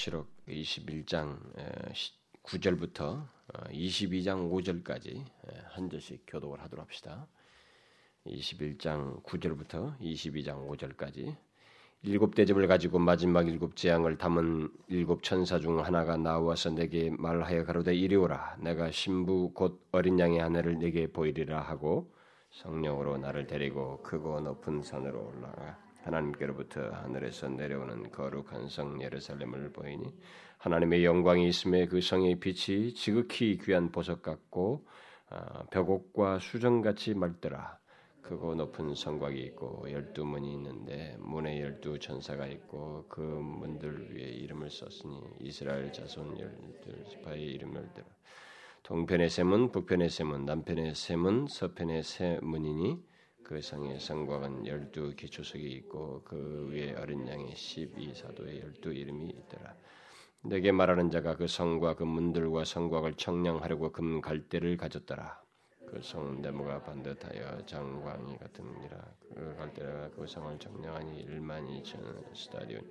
시록 21장 9절부터 22장 5절까지 한 절씩 교독을 하도록 합시다. 21장 9절부터 22장 5절까지 일곱 대접을 가지고 마지막 일곱 재앙을 담은 일곱 천사 중 하나가 나와서 내게 말하여 가로되 이리 오라 내가 신부 곧 어린 양의 아내를 내게 보이리라 하고 성령으로 나를 데리고 크고 높은 산으로 올라가 하나님께로부터 하늘에서 내려오는 거룩한 성 예루살렘을 보이니 하나님의 영광이 있음에 그 성의 빛이 지극히 귀한 보석 같고 어, 벽옥과 수정같이 맑더라. 크고 높은 성곽이 있고 열두 문이 있는데 문에 열두 천사가 있고 그 문들 위에 이름을 썼으니 이스라엘 자손 열두 지파의 이름을 들어 동편의 셈은 북편의 셈은 남편의 셈은 서편의 세 문이니 그 성의 성곽은 열두 기초석이 있고 그 위에 어린 양의 십이 사도의 열두 이름이 있더라. 내게 말하는 자가 그 성과 그 문들과 성곽을 청량하려고 금 갈대를 가졌더라. 그 성은 네모가 반듯하여 장광이 같으니라. 그 갈대가 그 성을 청량하니 일만 이천 스타디온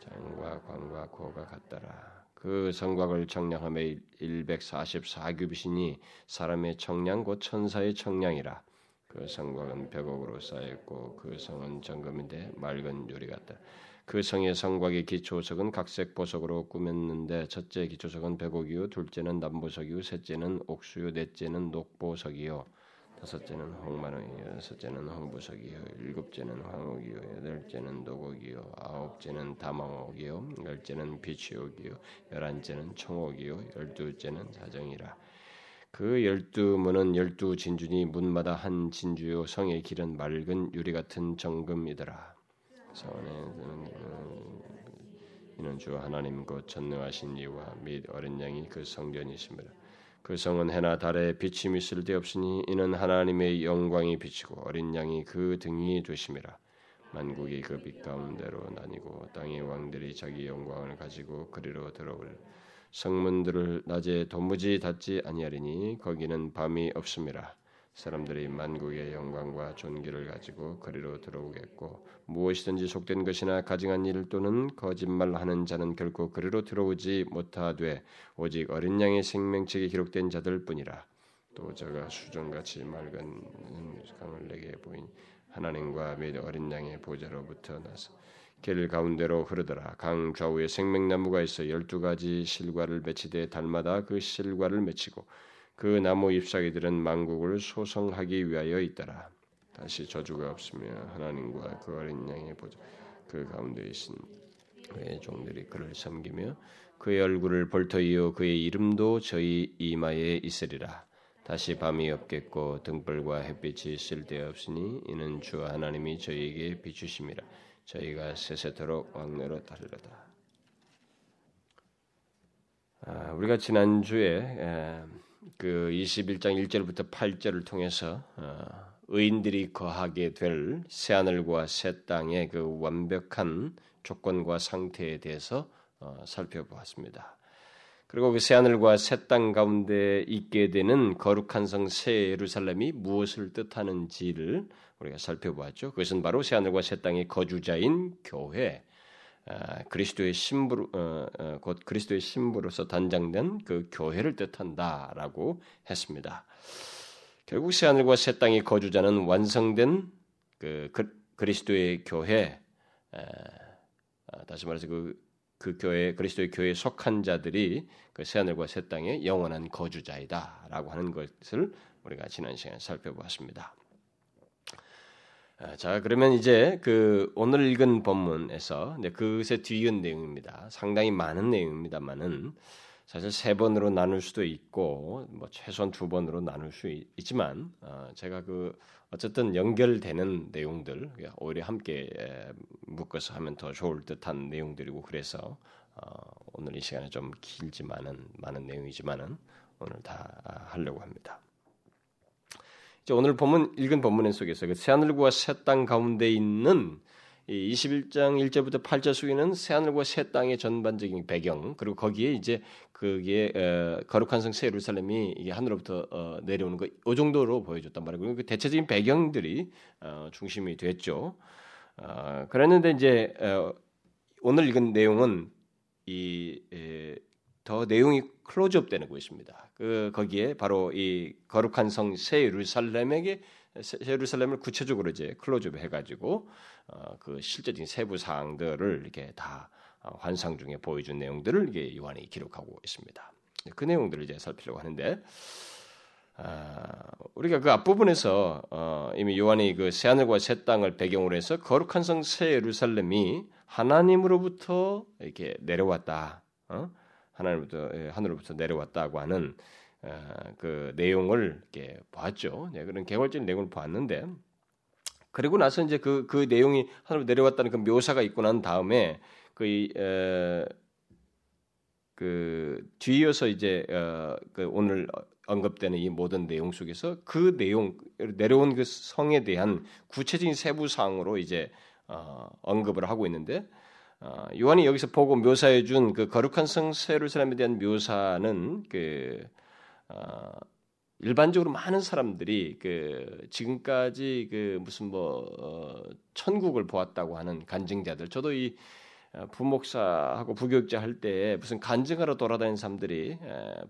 장과 광과 고가 같더라. 그 성곽을 청량함에 144규빗이니 사람의 청량 곧 천사의 청량이라. 그 성곽은 벽옥으로 쌓였고 그 성은 정금인데 맑은 유리 같다. 그 성의 성곽의 기초석은 각색 보석으로 꾸몄는데 첫째 기초석은 벽옥이요 둘째는 남보석이요 셋째는 옥수요 넷째는 녹보석이요 다섯째는 홍만옥이요 여섯째는 홍보석이요 일곱째는 황옥이요 여덟째는 노곡이요 아홉째는 다망옥이요 열째는 비치옥이요 열한째는 청옥이요 열두째는 사정이라 그 열두 문은 열두 진주니 문마다 한 진주요 성의 길은 맑은 유리 같은 정금이더라. 성원에 이는 주 하나님 곧 전능하신 이와 및 어린 양이 그 성전이심이라. 그 성은 해나 달에 비침이 쓸데없으니 이는 하나님의 영광이 비치고 어린 양이 그 등이 되심이라. 만국이 그 빛 가운데로 나뉘고 땅의 왕들이 자기 영광을 가지고 그리로 들어올 성문들을 낮에 도무지 닫지 아니하리니 거기는 밤이 없음이라. 사람들이 만국의 영광과 존귀를 가지고 거리로 들어오겠고 무엇이든지 속된 것이나 가증한 일 또는 거짓말하는 자는 결코 거리로 들어오지 못하되 오직 어린 양의 생명책에 기록된 자들뿐이라. 또 저가 수정같이 맑은 강을 내게 보인 하나님과 및 어린 양의 보좌로부터 나서 길 가운데로 흐르더라. 강 좌우에 생명나무가 있어 열두 가지 실과를 맺히되 달마다 그 실과를 맺히고 그 나무 잎사귀들은 만국을 소성하기 위하여 있더라. 다시 저주가 없으며 하나님과 그 어린 양의 보좌 그 가운데 있은 그의 종들이 그를 섬기며 그의 얼굴을 볼터이어 그의 이름도 저희 이마에 있으리라. 다시 밤이 없겠고 등불과 햇빛이 쓸데없으니 이는 주 하나님이 저희에게 비추심이라. 저희가 세세토록 왕래로 따르려다. 아, 우리가 지난 주에 그 21장 1절부터 8절을 통해서 어, 의인들이 거하게 될 새하늘과 새 땅의 그 완벽한 조건과 상태에 대해서 어, 살펴보았습니다. 그리고 그 새하늘과 새 땅 가운데 있게 되는 거룩한 성 새 예루살렘이 무엇을 뜻하는지를 우리가 살펴보았죠. 그것은 바로 새 하늘과 새 땅의 거주자인 교회, 아, 그리스도의 신부로 어, 어, 곧 그리스도의 신부로서 단장된 그 교회를 뜻한다라고 했습니다. 결국 새 하늘과 새 땅의 거주자는 완성된 그 그리스도의 교회, 아, 다시 말해서 그, 그 교회 그리스도의 교회에 속한 자들이 그 새 하늘과 새 땅의 영원한 거주자이다라고 하는 것을 우리가 지난 시간에 살펴보았습니다. 아, 자, 그러면 이제 그 오늘 읽은 본문에서 그것에 뒤이은 내용입니다. 상당히 많은 내용입니다만은 사실 세 번으로 나눌 수도 있고 뭐 최소한 두 번으로 나눌 수 있 지만 어, 제가 그 어쨌든 연결되는 내용들 오히려 함께 묶어서 하면 더 좋을 듯한 내용들이고 그래서 어, 오늘 이 시간에 좀 길지만은 많은 내용이지만은 오늘 다 하려고 합니다. 오늘 본문 읽은 본문 속에서 그 새하늘과 새 땅 가운데 있는 21장 1절부터 8절 속에는 새하늘과 새 땅의 전반적인 배경 그리고 거기에 이제 그게 어, 거룩한 성새 예루살렘이 이게 하늘로부터 어, 내려오는 거이 정도로 보여줬단 말이에요. 그 대체적인 배경들이 어, 중심이 됐죠. 그랬는데 이제 오늘 읽은 내용은 이 더 내용이 클로즈업 되는 것입니다. 그 거기에 바로 이 거룩한 성 새 예루살렘에게 새 예루살렘을 구체적으로 이제 클로즈업 해가지고 어, 그 실제적인 세부 사항들을 이렇게 다 어, 환상 중에 보여준 내용들을 이게 요한이 기록하고 있습니다. 그 내용들을 이제 살피려고 하는데 아, 우리가 그 앞부분에서 어, 이미 요한이 그 새하늘과 새 땅을 배경으로 해서 거룩한 성 새 예루살렘이 하나님으로부터 이렇게 내려왔다. 어? 하나님부터 예, 하늘로부터 내려왔다고 하는 어, 그 내용을 이렇게 봤죠. 네, 그런 개괄적인 내용을 봤는데 그리고 나서 이제 그, 그 내용이 하늘로 내려왔다는 그 묘사가 있고 난 다음에 그, 에, 그 뒤이어서 이제 어, 그 오늘 언급되는 이 모든 내용 속에서 그 내용 내려온 그 성에 대한 구체적인 세부 사항으로 이제 어, 언급을 하고 있는데 어, 요한이 여기서 보고 묘사해 준 그 거룩한 성 세루사람에 대한 묘사는 그 어, 일반적으로 많은 사람들이 그 지금까지 그 무슨 뭐 어, 천국을 보았다고 하는 간증자들 저도 이 어, 부목사하고 부교육자 할 때 무슨 간증하러 돌아다니는 사람들이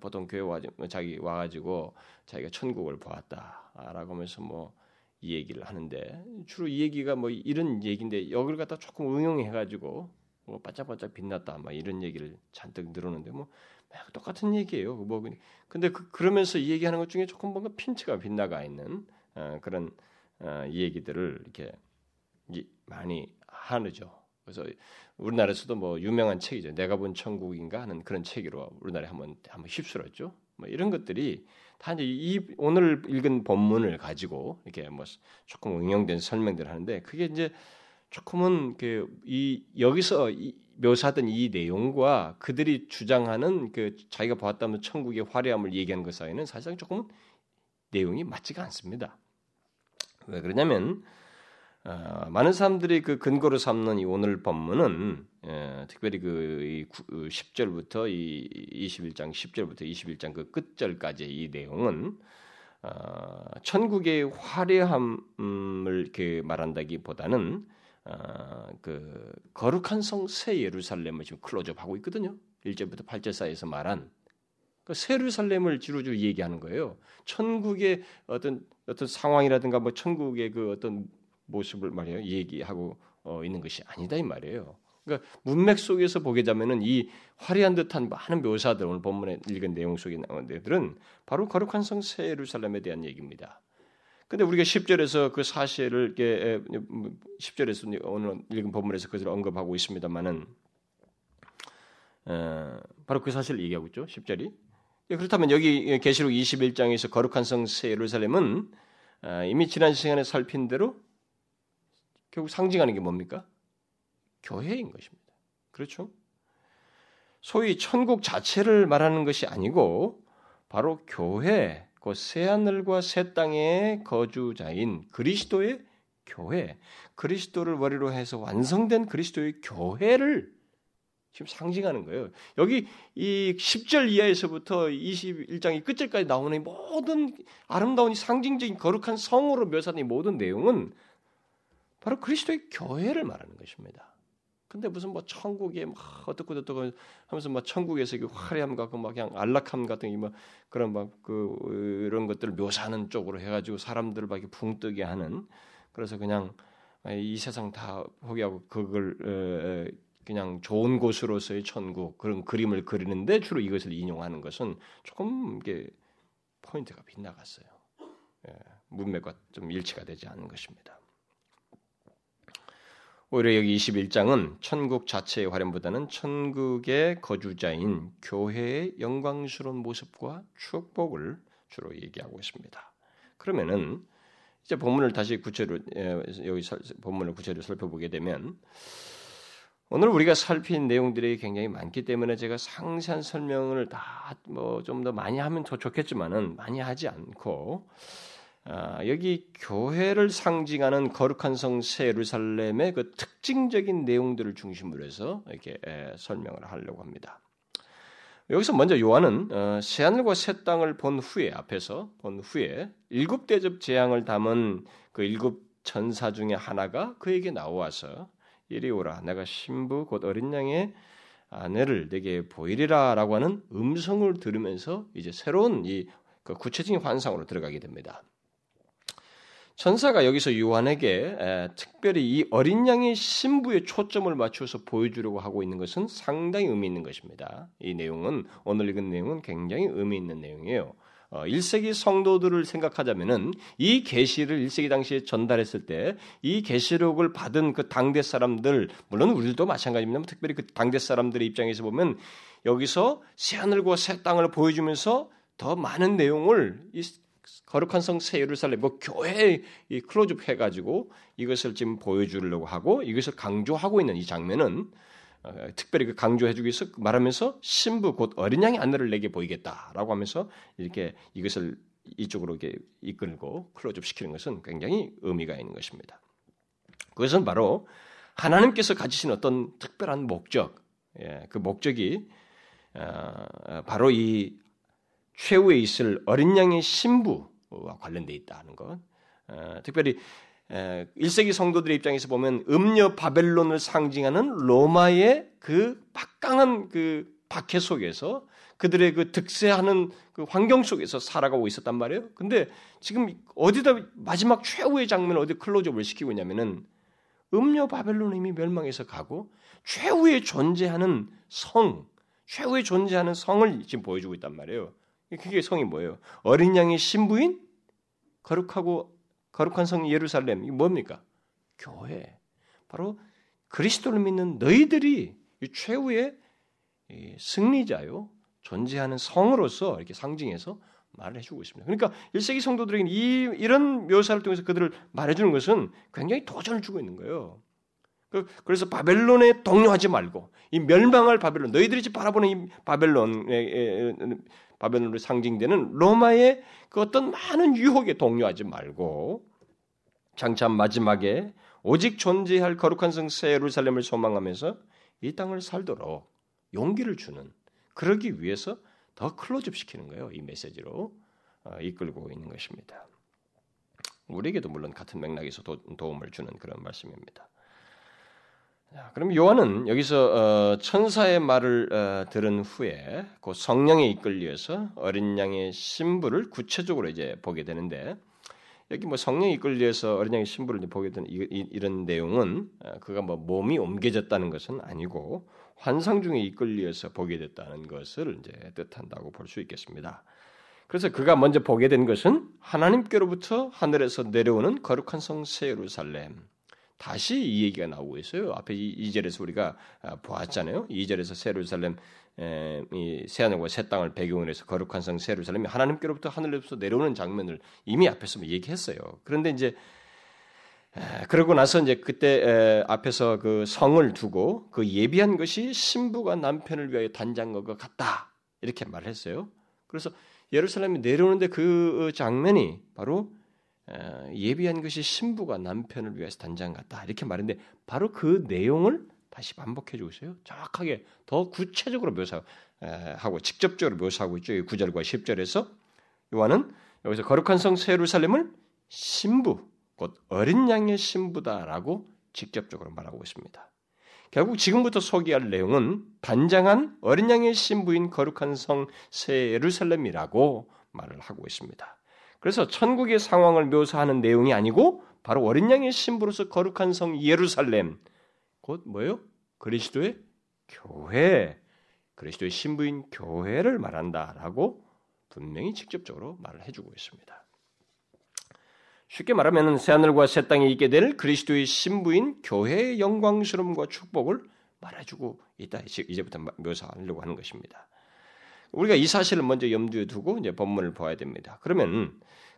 보통 교회 와 자기 와가지고 자기가 천국을 보았다라고 하면서 뭐 이 얘기를 하는데 주로 이 얘기가 뭐 이런 얘기인데 여기를 갖다 조금 응용해가지고 뭐 반짝반짝 빛났다 막 이런 얘기를 잔뜩 늘었는데 뭐 똑같은 얘기예요. 뭐 근데 그, 그러면서 이 얘기하는 것 중에 조금 뭔가 핀트가 빗나가 있는 어, 그런 어, 이 얘기들을 이렇게 많이 하죠. 그래서 우리나라에서도 뭐 유명한 책이죠. 내가 본 천국인가 하는 그런 책으로 우리나라에 한번 한번 휩쓸었죠. 뭐 이런 것들이 다 이제 이 오늘 읽은 본문을 가지고 이렇게 뭐 조금 응용된 설명들을 하는데 그게 이제 조금은 그 이 여기서 이 묘사된 이 내용과 그들이 주장하는 그 자기가 보았다면 천국의 화려함을 얘기하는 것 사이는 사실상 조금 내용이 맞지가 않습니다. 왜 그러냐면 어, 많은 사람들이 그 근거로 삼는 이 오늘 본문은 예, 특별히 그 10절부터 그이 21장 10절부터 21장 그 끝절까지 이 내용은 어, 천국의 화려함을 이렇게 말한다기보다는 어, 그 거룩한 성 새 예루살렘을 지금 클로즈업하고 있거든요. 1절부터 8절 사이에서 말한 그 세루살렘을 지루주 얘기하는 거예요. 천국의 어떤 어떤 상황이라든가 뭐 천국의 그 어떤 모습을 말이에요 얘기하고 어, 있는 것이 아니다 이 말이에요. 그러니까 문맥 속에서 보게 되면은 이 화려한 듯한 많은 묘사들 오늘 본문에 읽은 내용 속에 나온 데들은 바로 거룩한 성새 예루살렘에 대한 얘기입니다. 근데 우리가 10절에서 그 사실을 10절에서 오늘 읽은 본문에서 그것을 언급하고 있습니다만은 어, 바로 그 사실을 얘기하고 있죠. 10절이. 예, 그렇다면 여기 계시록 21장에서 거룩한 성 새 예루살렘은 어, 이미 지난 시간에 살핀 대로 결국 상징하는 게 뭡니까? 교회인 것입니다. 그렇죠? 소위 천국 자체를 말하는 것이 아니고 바로 교회, 그 새하늘과 새 땅의 거주자인 그리스도의 교회, 그리스도를 머리로 해서 완성된 그리스도의 교회를 지금 상징하는 거예요. 여기 이 10절 이하에서부터 21장의 끝절까지 나오는 모든 아름다운 상징적인 거룩한 성으로 묘사된 모든 내용은 바로 그리스도의 교회를 말하는 것입니다. 근데 무슨 뭐 천국에 막 어떻고 어떻고 하면서 막 천국에서 그 화려함 같고 막 그냥 안락함 같은 이막 그런 막 그 이런 것들을 묘사하는 쪽으로 해가지고 사람들을 막 붕뜨게 하는 그래서 그냥 이 세상 다 포기하고 그걸 그냥 좋은 곳으로서의 천국 그런 그림을 그리는데 주로 이것을 인용하는 것은 조금 이게 포인트가 빗나갔어요. 예, 문맥과 좀 일치가 되지 않는 것입니다. 오히려 여기 21장은 천국 자체의 활용보다는 천국의 거주자인 교회의 영광스러운 모습과 축복을 주로 얘기하고 있습니다. 그러면은 이제 본문을 다시 구체로 예, 여기 본문을 구체로 살펴보게 되면 오늘 우리가 살핀 내용들이 굉장히 많기 때문에 제가 상세한 설명을 다 뭐 좀 더 많이 하면 더 좋겠지만은 많이 하지 않고 아, 여기 교회를 상징하는 거룩한 성 세루살렘의 그 특징적인 내용들을 중심으로 해서 이렇게 설명을 하려고 합니다. 여기서 먼저 요한은 어, 새 하늘과 새 땅을 본 후에 앞에서 본 후에 일곱 대접 재앙을 담은 그 일곱 천사 중에 하나가 그에게 나와서 이리 오라 내가 신부 곧 어린 양의 아내를 내게 보이리라라고 하는 음성을 들으면서 이제 새로운 이그 구체적인 환상으로 들어가게 됩니다. 천사가 여기서 요한에게 에, 특별히 이 어린 양의 신부에 초점을 맞춰서 보여주려고 하고 있는 것은 상당히 의미 있는 것입니다. 이 내용은 오늘 읽은 내용은 굉장히 의미 있는 내용이에요. 어, 1세기 성도들을 생각하자면은 이 계시를 1세기 당시에 전달했을 때 이 계시록을 받은 그 당대 사람들 물론 우리도 마찬가지입니다. 특별히 그 당대 사람들의 입장에서 보면 여기서 새 하늘과 새 땅을 보여주면서 더 많은 내용을 이 거룩한 성 새 예루살렘 뭐 교회에 이 클로즈업 해가지고 이것을 지금 보여주려고 하고 이것을 강조하고 있는 이 장면은 어, 특별히 그 강조해주기 위해서 말하면서 신부 곧 어린 양의 안내를 내게 보이겠다라고 하면서 이렇게 이것을 이쪽으로 이렇게 이끌고 클로즈업 시키는 것은 굉장히 의미가 있는 것입니다. 그것은 바로 하나님께서 가지신 어떤 특별한 목적, 예, 그 목적이 어, 바로 이 최후에 있을 어린 양의 신부 와 관련돼 있다는 것. 어, 특별히 1세기 성도들의 입장에서 보면 음녀 바벨론을 상징하는 로마의 그 막강한 그 박해 속에서 그들의 그 득세하는 그 환경 속에서 살아가고 있었단 말이에요. 근데 지금 어디다 마지막 최후의 장면을 어디 클로즈업을 시키고 있냐면은 음녀 바벨론 이미 멸망해서 가고 최후에 존재하는 성, 최후에 존재하는 성을 지금 보여주고 있단 말이에요. 그게 성이 뭐예요? 어린 양의 신부인 거룩하고 거룩한 성 예루살렘 이 뭡니까? 교회. 바로 그리스도를 믿는 너희들이 최후의 승리자요 존재하는 성으로서 이렇게 상징해서 말을 해주고 있습니다. 그러니까 1세기 성도들에게 이, 이런 묘사를 통해서 그들을 말해주는 것은 굉장히 도전을 주고 있는 거예요. 그, 그래서 바벨론에 동요하지 말고 이 멸망할 바벨론 너희들이 바라보는 이 바벨론 바벨론으로 상징되는 로마의 그 어떤 많은 유혹에 동요하지 말고 장차 마지막에 오직 존재할 거룩한 성 새 예루살렘을 소망하면서 이 땅을 살도록 용기를 주는 그러기 위해서 더 클로즈업 시키는 거예요. 이 메시지로 어, 이끌고 있는 것입니다. 우리에게도 물론 같은 맥락에서 도, 움을 주는 그런 말씀입니다. 그럼 요한은 여기서 어, 천사의 말을 어, 들은 후에 그 성령에 이끌려서 어린 양의 신부를 구체적으로 이제 보게 되는데 여기 뭐 성령에 이끌려서 어린 양의 신부를 보게 되는 이, 런 내용은 어, 그가 뭐 몸이 옮겨졌다는 것은 아니고 환상 중에 이끌려서 보게 됐다는 것을 이제 뜻한다고 볼 수 있겠습니다. 그래서 그가 먼저 보게 된 것은 하나님께로부터 하늘에서 내려오는 거룩한 성새 예루살렘 다시 이 얘기가 나오고 있어요. 앞에 2절에서 우리가 아, 보았잖아요. 2절에서 세루살렘 이 새하늘과 새 땅을 배경으로 해서 거룩한 성 세루살렘이 하나님께로부터 하늘로부터 내려오는 장면을 이미 앞에서 얘기했어요. 그런데 이제 그러고 나서 이제 그때 앞에서 그 성을 두고 그 예비한 것이 신부가 남편을 위하여 단장한 것 같다 이렇게 말했어요. 그래서 예루살렘이 내려오는데 그 장면이 바로 예비한 것이 신부가 남편을 위해서 단장 같다 이렇게 말했는데 바로 그 내용을 다시 반복해 주고 있어요. 정확하게 더 구체적으로 묘사하고 직접적으로 묘사하고 있죠. 9절과 10절에서 요한은 여기서 거룩한 성 세루살렘을 신부 곧 어린 양의 신부다라고 직접적으로 말하고 있습니다. 결국 지금부터 소개할 내용은 단장한 어린 양의 신부인 거룩한 성새 예루살렘이라고 말을 하고 있습니다. 그래서 천국의 상황을 묘사하는 내용이 아니고 바로 어린 양의 신부로서 거룩한 성 예루살렘 곧 뭐예요? 그리스도의 교회 그리스도의 신부인 교회를 말한다라고 분명히 직접적으로 말을 해주고 있습니다. 쉽게 말하면 새 하늘과 새 땅에 있게 될 그리스도의 신부인 교회의 영광스러움과 축복을 말해주고 있다. 이제부터 묘사하려고 하는 것입니다. 우리가 이 사실을 먼저 염두에 두고 이제 본문을 보아야 됩니다. 그러면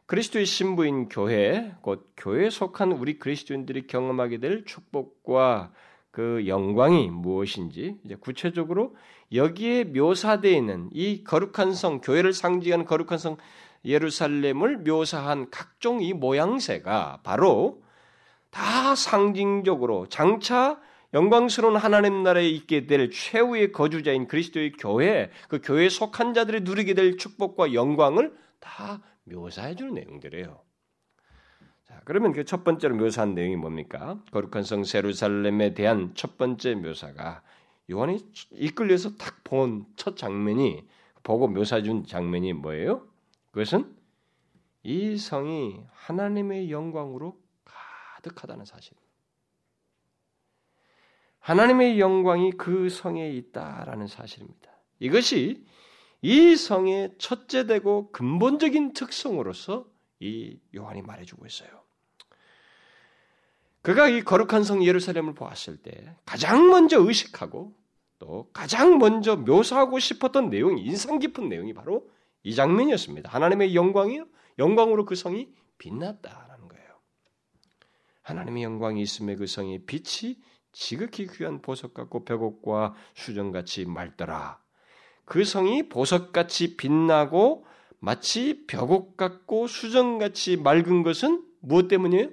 그리스도의 신부인 교회, 곧 교회에 속한 우리 그리스도인들이 경험하게 될 축복과 그 영광이 무엇인지 이제 구체적으로 여기에 묘사되어 있는 이 거룩한 성, 교회를 상징하는 거룩한 성 예루살렘을 묘사한 각종 이 모양새가 바로 다 상징적으로 장차 영광스러운 하나님 나라에 있게 될 최후의 거주자인 그리스도의 교회, 그 교회에 속한 자들이 누리게 될 축복과 영광을 다 묘사해 주는 내용들이에요. 자, 그러면 그 첫 번째로 묘사한 내용이 뭡니까? 거룩한 성 세루살렘에 대한 첫 번째 묘사가 요한이 이끌려서 딱 본 첫 장면이 보고 묘사준 장면이 뭐예요? 그것은 이 성이 하나님의 영광으로 가득하다는 사실입니다. 하나님의 영광이 그 성에 있다라는 사실입니다. 이것이 이 성의 첫째 되고 근본적인 특성으로서 이 요한이 말해주고 있어요. 그가 이 거룩한 성 예루살렘을 보았을 때 가장 먼저 의식하고 또 가장 먼저 묘사하고 싶었던 내용이 인상 깊은 내용이 바로 이 장면이었습니다. 하나님의 영광이요. 영광으로 그 성이 빛났다라는 거예요. 하나님의 영광이 있음에 그 성의 빛이 지극히 귀한 보석 같고 벽옥과 수정같이 맑더라. 그 성이 보석같이 빛나고 마치 벽옥 같고 수정같이 맑은 것은 무엇 때문이에요?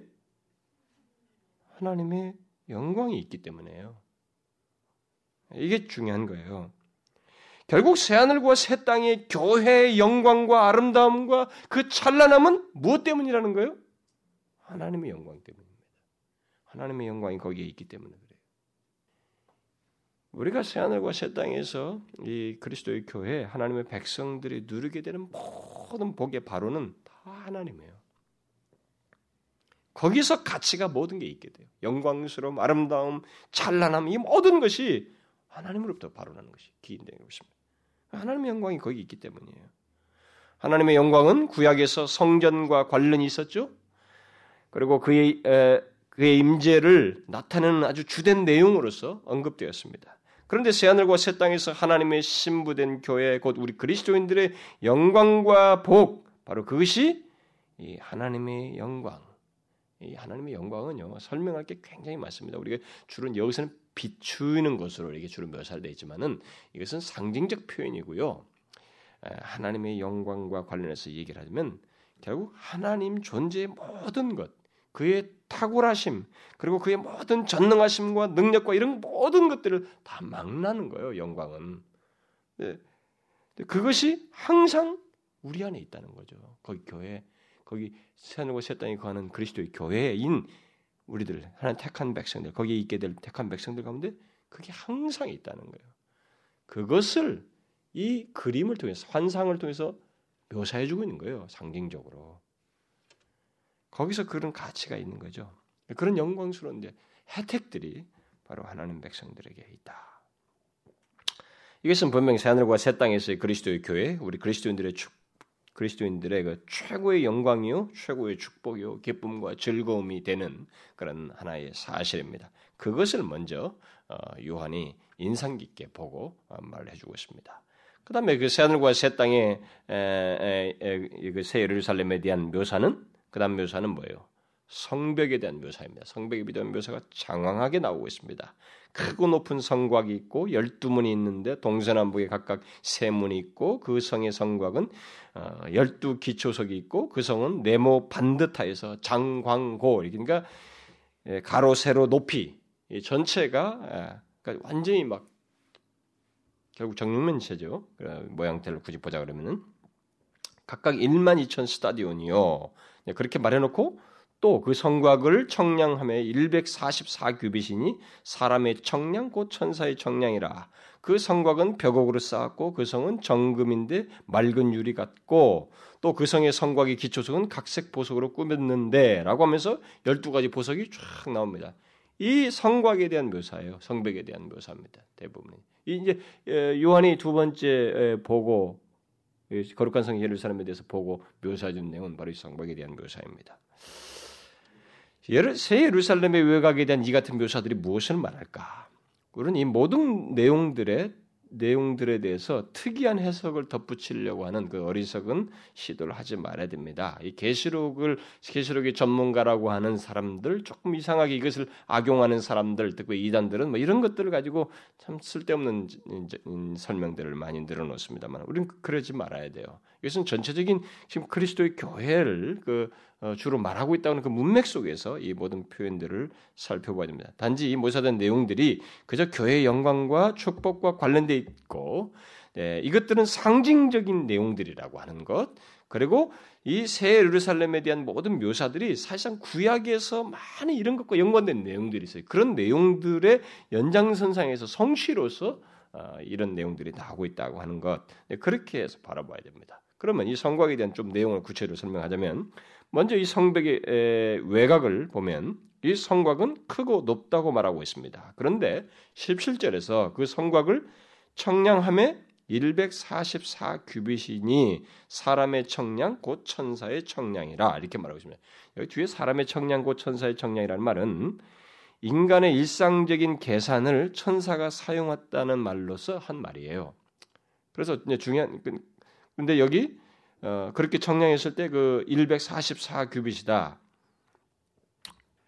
하나님의 영광이 있기 때문에요. 이게 중요한 거예요. 결국 새하늘과 새 땅의 교회의 영광과 아름다움과 그 찬란함은 무엇 때문이라는 거예요? 하나님의 영광 때문입니다. 하나님의 영광이 거기에 있기 때문에. 우리가 새하늘과 새 땅에서 이 그리스도의 교회, 하나님의 백성들이 누리게 되는 모든 복의 바로는 다 하나님이에요. 거기서 가치가 모든 게 있게 돼요. 영광스러움, 아름다움, 찬란함, 이 모든 것이 하나님으로부터 바로나는 것이 기인된 것입니다. 하나님의 영광이 거기 있기 때문이에요. 하나님의 영광은 구약에서 성전과 관련이 있었죠. 그리고 그의 에, 그의 임재를 나타내는 아주 주된 내용으로서 언급되었습니다. 그런데 새하늘과 새 땅에서 하나님의 신부된 교회 곧 우리 그리스도인들의 영광과 복 바로 그것이 이 하나님의 영광. 이 하나님의 영광은요 설명할 게 굉장히 많습니다. 우리가 주로 여기서는 비추는 것으로 이게 주로 묘사되어 있지만은 이것은 상징적 표현이고요. 하나님의 영광과 관련해서 얘기를 하면 결국 하나님 존재의 모든 것, 그의 탁월하심, 그리고 그의 모든 전능하심과 능력과 이런 모든 것들을 다 막나는 거예요. 영광은. 네. 그것이 항상 우리 안에 있다는 거죠. 거기 교회, 거기 새하늘과 새 땅이 거하는 그리스도의 교회인 우리들 하나님 택한 백성들 거기에 있게 될 택한 백성들 가운데 그게 항상 있다는 거예요. 그것을 이 그림을 통해서 환상을 통해서 묘사해 주고 있는 거예요. 상징적으로. 거기서 그런 가치가 있는 거죠. 그런 영광스러운 혜택들이 바로 하나님 백성들에게 있다. 이것은 분명히 새하늘과 새 땅에서의 그리스도의 교회, 우리 그리스도인들의 축, 그리스도인들의 그 최고의 영광이요, 최고의 축복이요, 기쁨과 즐거움이 되는 그런 하나의 사실입니다. 그것을 먼저 어, 요한이 인상 깊게 보고 어, 말을 해주고 있습니다. 그 다음에 그 새하늘과 새 땅의 그 새 예루살렘에 대한 묘사는 그 다음 묘사는 뭐예요? 성벽에 대한 묘사입니다. 성벽에 대한 묘사가 장황하게 나오고 있습니다. 크고 높은 성곽이 있고 열두 문이 있는데 동서남북에 각각 세 문이 있고 그 성의 성곽은 어, 열두 기초석이 있고 그 성은 네모 반듯하여서 장광고 그러니까 예, 가로 세로 높이 전체가 예, 그러니까 완전히 막 결국 정육면체죠. 모양대로 굳이 보자 그러면은 각각 1만 2천 스타디온이요. 네, 그렇게 말해놓고 또 그 성곽을 청량함에 144규빗이니 사람의 청량 곧 천사의 청량이라. 그 성곽은 벽옥으로 쌓았고 그 성은 정금인데 맑은 유리 같고 또 그 성의 성곽의 기초석은 각색 보석으로 꾸몄는데라고 하면서 12가지 보석이 쫙 나옵니다. 이 성곽에 대한 묘사예요. 성벽에 대한 묘사입니다. 대부분. 이제 요한이 두 번째 보고 거룩한 성 예루살렘에 대해서 보고 묘사해준 내용은 바로 이 성벽에 대한 묘사입니다. 새 예루살렘의 외곽에 대한 이 같은 묘사들이 무엇을 말할까? 우리는 이 모든 내용들의 내용들에 대해서 특이한 해석을 덧붙이려고 하는 그 어리석은 시도를 하지 말아야 됩니다. 이 계시록을 계시록의 전문가라고 하는 사람들 조금 이상하게 이것을 악용하는 사람들 특히 이단들은 뭐 이런 것들을 가지고 참 쓸데없는 설명들을 많이 늘어놓습니다만 우리는 그러지 말아야 돼요. 이것은 전체적인 지금 그리스도의 교회를 그 어, 주로 말하고 있다는 그 문맥 속에서 이 모든 표현들을 살펴봐야 됩니다. 단지 이 모사된 내용들이 그저 교회의 영광과 축복과 관련돼 있고 네, 이것들은 상징적인 내용들이라고 하는 것 그리고 이 새 예루살렘에 대한 모든 묘사들이 사실상 구약에서 많이 이런 것과 연관된 내용들이 있어요. 그런 내용들의 연장선상에서 성취로서 어, 이런 내용들이 나오고 있다고 하는 것 네, 그렇게 해서 바라봐야 됩니다. 그러면 이 성곽에 대한 좀 내용을 구체적으로 설명하자면 먼저 이 성벽의 외곽을 보면 이 성곽은 크고 높다고 말하고 있습니다. 그런데 17절에서 그 성곽을 청량함에 144 규빗이니 사람의 청량 곧 천사의 청량이라 이렇게 말하고 있습니다. 여기 뒤에 사람의 청량 곧 천사의 청량이라는 말은 인간의 일상적인 계산을 천사가 사용했다는 말로서 한 말이에요. 그래서 중요한 근데 여기 어, 그렇게 청량했을 때 그 144 규빗이다.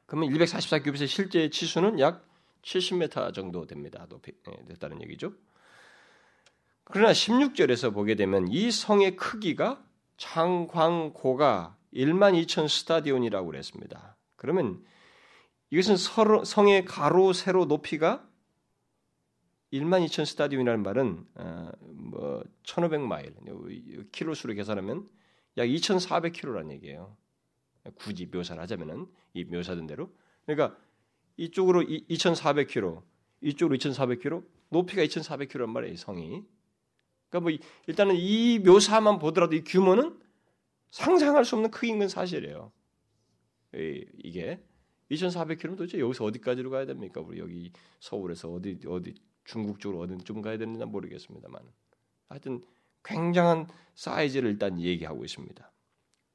그러면 144 규빗의 실제 치수는 약 70m 정도 됩니다. 높이 네, 됐다는 얘기죠. 그러나 16절에서 보게 되면 이 성의 크기가 창광고가 1만 2천 스타디온이라고 그랬습니다. 그러면 이것은 성의 가로 세로 높이가 1만 2천 스타디온이라는 말은 어, 뭐 1,500마일 킬로 수로 계산하면 약 2,400킬로라는 얘기예요. 굳이 묘사를 하자면은 이 묘사된 대로 그러니까 이쪽으로 2,400킬로, 이쪽으로 2,400킬로, 높이가 2,400킬로란 말이에요. 성이. 그러니까 뭐 일단은 이 묘사만 보더라도 이 규모는 상상할 수 없는 크기인 건 사실이에요. 이게 2,400km 도대체 여기서 어디까지로 가야 됩니까? 우리 여기 서울에서 어디 어디 중국 쪽으로 어느 좀 가야 되는지 모르겠습니다만 하여튼 굉장한 사이즈를 일단 얘기하고 있습니다.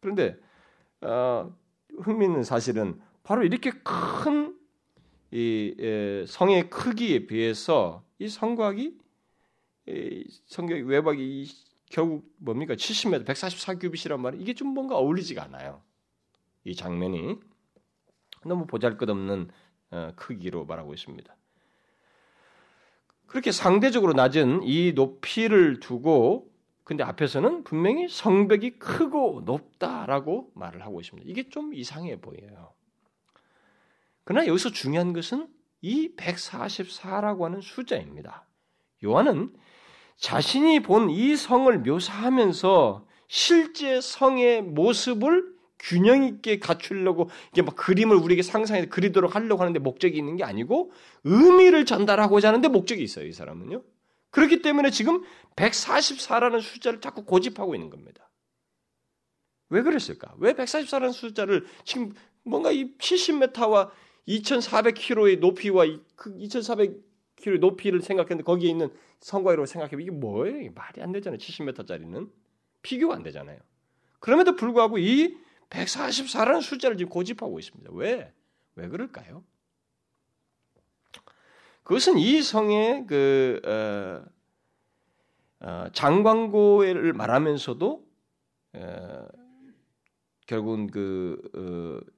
그런데 어, 흥미있는 사실은 바로 이렇게 큰 이, 에, 성의 크기에 비해서 이 성곽이 성경 외박이 결국 뭡니까? 70m, 144규빗이란 말이 이게 좀 뭔가 어울리지가 않아요. 이 장면이 너무 보잘것없는 어, 크기로 말하고 있습니다. 그렇게 상대적으로 낮은 이 높이를 두고 근데 앞에서는 분명히 성벽이 크고 높다라고 말을 하고 있습니다. 이게 좀 이상해 보여요. 그러나 여기서 중요한 것은 이 144라고 하는 숫자입니다. 요한은 자신이 본 이 성을 묘사하면서 실제 성의 모습을 균형 있게 갖추려고 이게 막 그림을 우리에게 상상해서 그리도록 하려고 하는데 목적이 있는 게 아니고 의미를 전달하고자 하는데 목적이 있어요, 이 사람은요. 그렇기 때문에 지금 144라는 숫자를 자꾸 고집하고 있는 겁니다. 왜 그랬을까? 왜 144라는 숫자를 지금 뭔가 이 70m와 2,400km의 높이와 2,400km의 그 높이를 생각했는데 거기에 있는 성과로 생각해보면 이게 뭐예요? 이게 말이 안 되잖아요. 70m짜리는. 비교가 안 되잖아요. 그럼에도 불구하고 이 144라는 숫자를 지금 고집하고 있습니다. 왜? 왜 그럴까요? 그것은 이 성의 그 어, 어, 장광고를 말하면서도 어, 결국은 그 어,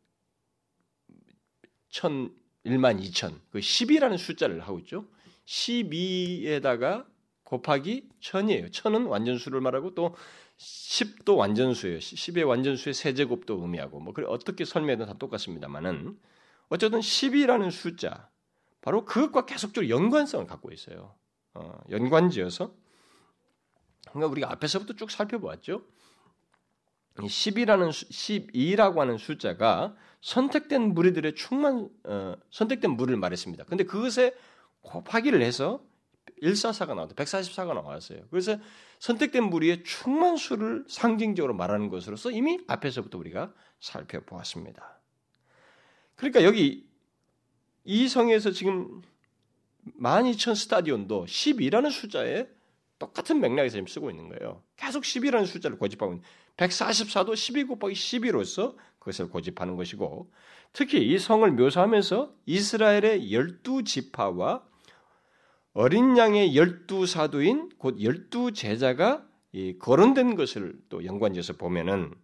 천 1만 2천 그 10이라는 숫자를 하고 있죠. 12에다가 곱하기 1000이에요. 1000은 완전수를 말하고 또 10도 완전수예요. 10의 완전수의 세제곱도 의미하고 뭐 그래 어떻게 설명해도 다 똑같습니다만은 어쨌든 10이라는 숫자 바로 그것과 계속적으로 연관성을 갖고 있어요. 어, 연관지어서 그러니까 우리가 앞에서부터 쭉 살펴보았죠. 10이라는 12라고 하는 숫자가 선택된 무리들의 충만 어, 선택된 무리를 말했습니다. 근데 그것에 곱하기를 해서 144가 나왔다. 144가 나왔어요. 그래서 선택된 무리의 충만수를 상징적으로 말하는 것으로서 이미 앞에서부터 우리가 살펴보았습니다. 그러니까 여기 이 성에서 지금 12,000 스타디온도 12라는 숫자에 똑같은 맥락에서 지금 쓰고 있는 거예요. 계속 10이라는 숫자를 고집하고 있는 144도 12 곱하기 12로서 그것을 고집하는 것이고 특히 이 성을 묘사하면서 이스라엘의 열두 지파와 어린 양의 열두 사도인 곧 열두 제자가 거론된 것을 또 연관지어서 보면은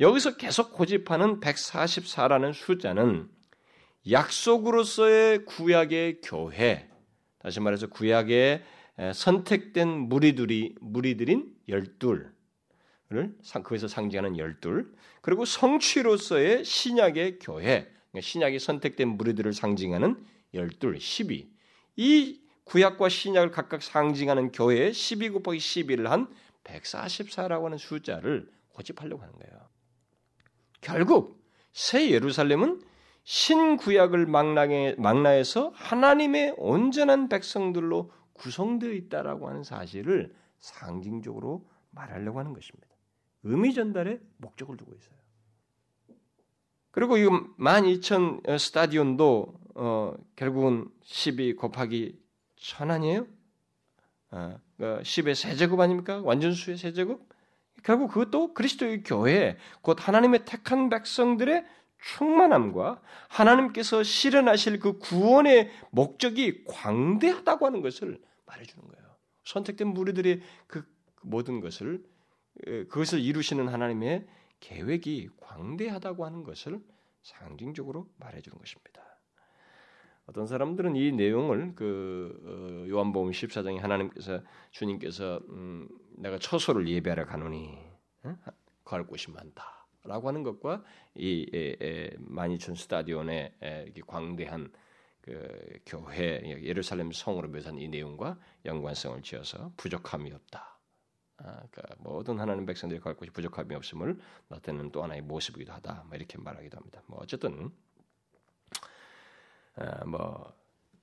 여기서 계속 고집하는 144라는 숫자는 약속으로서의 구약의 교회, 다시 말해서 구약의 선택된 무리들이 무리들인 열둘을 그에서 상징하는 열둘, 그리고 성취로서의 신약의 교회, 그러니까 신약이 선택된 무리들을 상징하는 열둘, 12. 이 구약과 신약을 각각 상징하는 교회에 12 곱하기 12를 한 144라고 하는 숫자를 고집하려고 하는 거예요. 결국 새 예루살렘은 신구약을 망라에, 망라해서 하나님의 온전한 백성들로 구성되어 있다라고 하는 사실을 상징적으로 말하려고 하는 것입니다. 의미 전달에 목적을 두고 있어요. 그리고 이 12,000 스타디온도 어, 결국은 12 곱하기 1000 아니에요? 어, 10의 세제곱 아닙니까? 완전수의 세제곱? 결국 그것도 그리스도의 교회, 곧 하나님의 택한 백성들의 충만함과 하나님께서 실현하실 그 구원의 목적이 광대하다고 하는 것을 말해주는 거예요. 선택된 무리들의 그 모든 것을 그것을 이루시는 하나님의 계획이 광대하다고 하는 것을 상징적으로 말해주는 것입니다. 어떤 사람들은 이 내용을 그 어, 요한복음 14장에 하나님께서 주님께서 음, 내가 처소를 예배하러 가노니 어? 갈 곳이 많다라고 하는 것과 이 만이천 스타디온의 에, 광대한 그 교회 예루살렘 성으로 묘사한 이 내용과 연관성을 지어서 부족함이 없다. 아, 그러니까 모든 하나님 백성들이 갈 곳이 부족함이 없음을 나타내는 또 하나의 모습이기도 하다. 뭐 이렇게 말하기도 합니다. 뭐 어쨌든 아, 뭐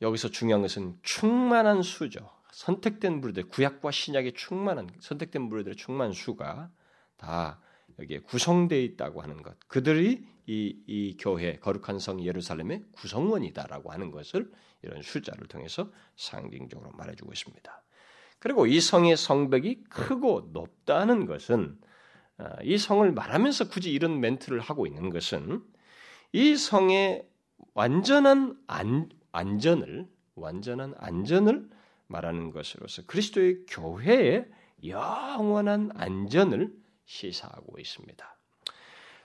여기서 중요한 것은 충만한 수죠. 선택된 무리들, 구약과 신약의 충만한 선택된 무리들의 충만 수가 다 여기에 구성되어 있다고 하는 것. 그들이 이, 이 교회 거룩한 성 예루살렘의 구성원이다라고 하는 것을 이런 숫자를 통해서 상징적으로 말해주고 있습니다. 그리고 이 성의 성벽이 크고 높다는 것은 아, 이 성을 말하면서 굳이 이런 멘트를 하고 있는 것은 이 성의 완전한 안, 안전을 완전한 안전을 말하는 것으로서 그리스도의 교회의 영원한 안전을 시사하고 있습니다.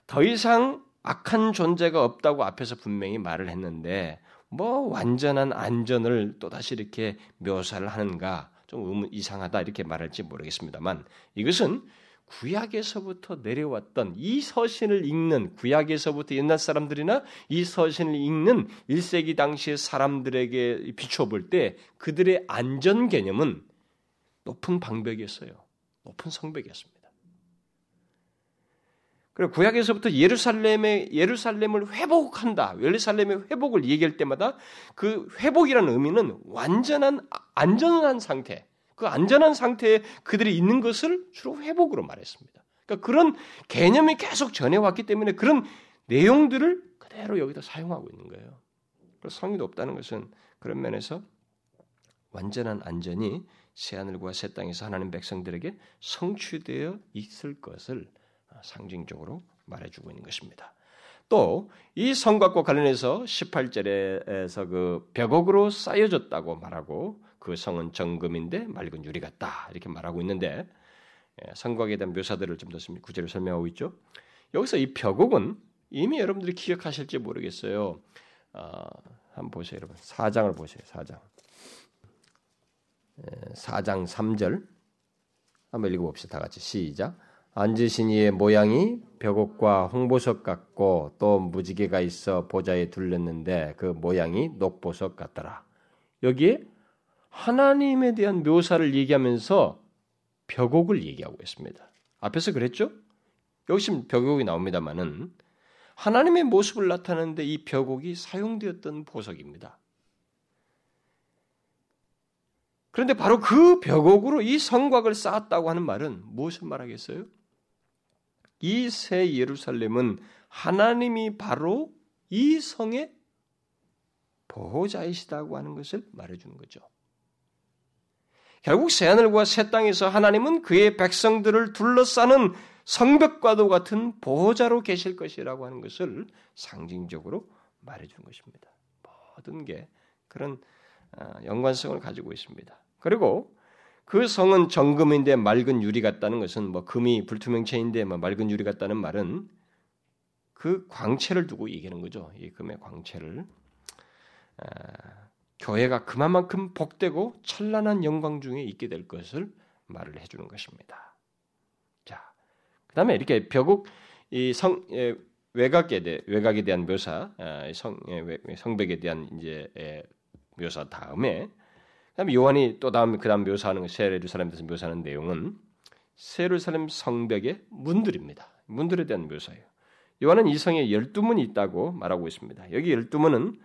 더 이상 악한 존재가 없다고 앞에서 분명히 말을 했는데 뭐 완전한 안전을 또다시 이렇게 묘사를 하는가 좀 이상하다 이렇게 말할지 모르겠습니다만 이것은 구약에서부터 내려왔던 이 서신을 읽는 구약에서부터 옛날 사람들이나 이 서신을 읽는 1세기 당시의 사람들에게 비추어 볼때 그들의 안전 개념은 높은 방벽이었어요. 높은 성벽이었습니다. 그리고 구약에서부터 예루살렘의 예루살렘을 회복한다. 예루살렘의 회복을 얘기할 때마다 그 회복이라는 의미는 완전한 안전한 상태, 그 안전한 상태에 그들이 있는 것을 주로 회복으로 말했습니다. 그러니까 그런 개념이 계속 전해왔기 때문에 그런 내용들을 그대로 여기다 사용하고 있는 거예요. 성이 높다는 것은 그런 면에서 완전한 안전이 새 하늘과 새 땅에서 하나님 백성들에게 성취되어 있을 것을 상징적으로 말해주고 있는 것입니다. 또 이 성곽과 관련해서 18절에서 그 벽옥으로 쌓여졌다고 말하고 그 성은 정금인데 맑은 유리 같다 이렇게 말하고 있는데 예, 성곽에 대한 묘사들을 좀 더 구체로 설명하고 있죠. 여기서 이 벽옥은 이미 여러분들이 기억하실지 모르겠어요. 어, 한번 보세요, 여러분. 4장을 보세요. 4장. 4장 3절. 한번 읽어봅시다. 다 같이 시작. 앉으신 이의 모양이 벽옥과 홍보석 같고 또 무지개가 있어 보좌에 둘렸는데 그 모양이 녹보석 같더라. 여기에 하나님에 대한 묘사를 얘기하면서 벽옥을 얘기하고 있습니다. 앞에서 그랬죠? 여기 벽옥이 나옵니다만은 하나님의 모습을 나타내는데 이 벽옥이 사용되었던 보석입니다. 그런데 바로 그 벽옥으로 이 성곽을 쌓았다고 하는 말은 무엇을 말하겠어요? 이 새 예루살렘은 하나님이 바로 이 성의 보호자이시다고 하는 것을 말해주는 거죠. 결국 새하늘과 새 땅에서 하나님은 그의 백성들을 둘러싸는 성벽과도 같은 보호자로 계실 것이라고 하는 것을 상징적으로 말해주는 것입니다. 모든 게 그런 아, 연관성을 가지고 있습니다. 그리고 그 성은 정금인데 맑은 유리 같다는 것은 뭐 금이 불투명체인데 뭐 맑은 유리 같다는 말은 그 광채를 두고 얘기하는 거죠. 이 금의 광채를 아, 교회가 그만큼 복되고 찬란한 영광 중에 있게 될 것을 말을 해주는 것입니다. 자, 그 다음에 이렇게 벽옥 이성 예, 외곽에 대 외곽에 대한 묘사, 아, 성 예, 성벽에 대한 이제 예, 묘사 다음에 그다음에 요한이 또 다음 그다음 묘사하는 대해서 묘사하는 내용은 세루살렘 성벽의 문들입니다. 문들에 대한 묘사예요. 요한은 이 성에 열두 문이 있다고 말하고 있습니다. 여기 열두 문은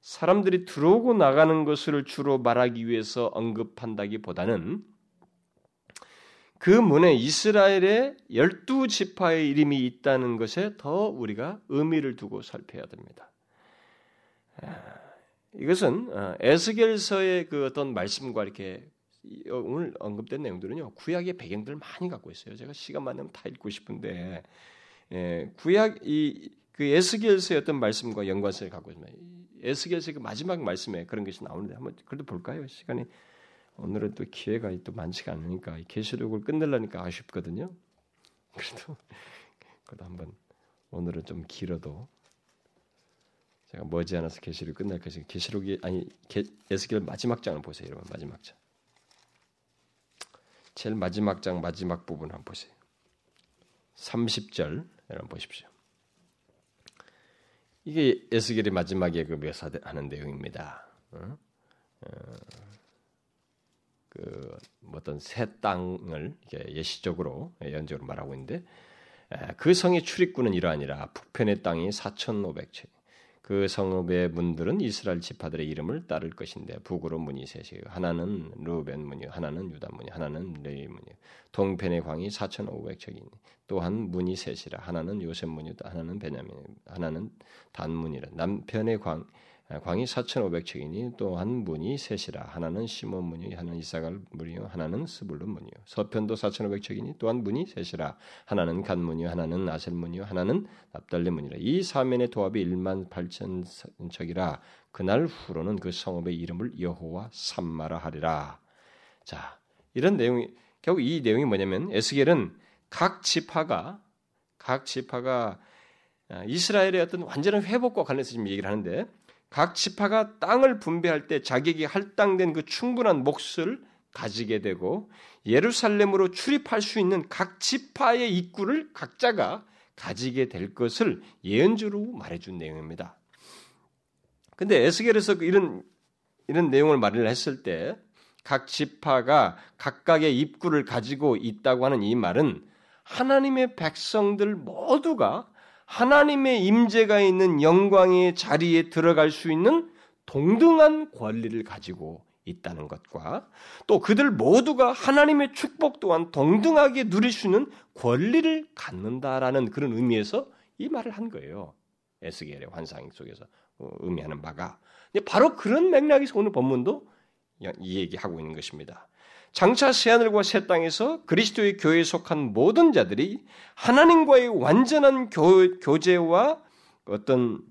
사람들이 들어오고 나가는 것을 주로 말하기 위해서 언급한다기보다는 그 문에 이스라엘의 열두 지파의 이름이 있다는 것에 더 우리가 의미를 두고 살펴야 됩니다. 아, 이것은 어, 에스겔서의 그 어떤 말씀과 이렇게 오늘 언급된 내용들은요 구약의 배경들을 많이 갖고 있어요. 제가 시간 많으면 다 읽고 싶은데 예, 구약 이 그 에스겔서의 어떤 말씀과 연관성을 갖고 있습니다. 에스겔서의 그 마지막 말씀에 그런 것이 나오는데 한번 그래도 볼까요? 시간이 오늘은 또 기회가 또 많지가 않으니까 계시록을 끝내려니까 아쉽거든요. 그래도 그래도 한번 오늘은 좀 길어도 제가 머지않아서 계시록 끝날 것이 계시록이 아니 에스겔 마지막 장을 보세요, 여러분 마지막 장. 제일 마지막 장 마지막 부분 한번 보세요. 30절 여러분 보십시오. 이게 에스겔의 마지막에 그 묘사하는 내용입니다. 어? 어, 그 어떤 새 땅을 예시적으로 예언적으로 말하고 있는데 그 성의 출입구는 이러하니라 북편의 땅이 4,500채 그 성읍의 문들은 이스라엘 지파들의 이름을 따를 것인데 북으로 문이 셋이 하나는 루벤 문이 하나는 유다 문이 하나는 레위 문이. 동편의 광이 4,500척이니. 또한 문이 셋이라. 하나는 요셉 문이 하나는 베냐민 하나는 단 문이라. 남편의 광 광이 4,500척이니 또 한 문이 셋이라 하나는 시몬 문이 하나는 이사갈 문이요 하나는 스불론 문이요 서편도 4,500척이니 또한 문이 셋이라 하나는 간 문이요 하나는 아셀 문이요 하나는 납달리 문이라. 이 사면의 도합이 1만 8천 척이라 그날 후로는 그 성읍의 이름을 여호와 삼마라 하리라. 자 이런 내용이 결국 이 내용이 뭐냐면 에스겔은 각 지파가 각 지파가 이스라엘의 어떤 완전한 회복과 관련해서 지금 얘기를 하는데 각 지파가 땅을 분배할 때 자기에게 할당된 그 충분한 몫을 가지게 되고 예루살렘으로 출입할 수 있는 각 지파의 입구를 각자가 가지게 될 것을 예언주로 말해준 내용입니다. 근데 에스겔에서 그 이런 이런 내용을 말을 했을 때 각 지파가 각각의 입구를 가지고 있다고 하는 이 말은 하나님의 백성들 모두가 하나님의 임재가 있는 영광의 자리에 들어갈 수 있는 동등한 권리를 가지고 있다는 것과 또 그들 모두가 하나님의 축복 또한 동등하게 누릴 수 있는 권리를 갖는다라는 그런 의미에서 이 말을 한 거예요. 에스겔의 환상 속에서 어, 의미하는 바가 바로 그런 맥락에서 오늘 본문도 이 얘기하고 있는 것입니다. 장차 새하늘과 새 땅에서 그리스도의 교회에 속한 모든 자들이 하나님과의 완전한 교, 교제와 어떤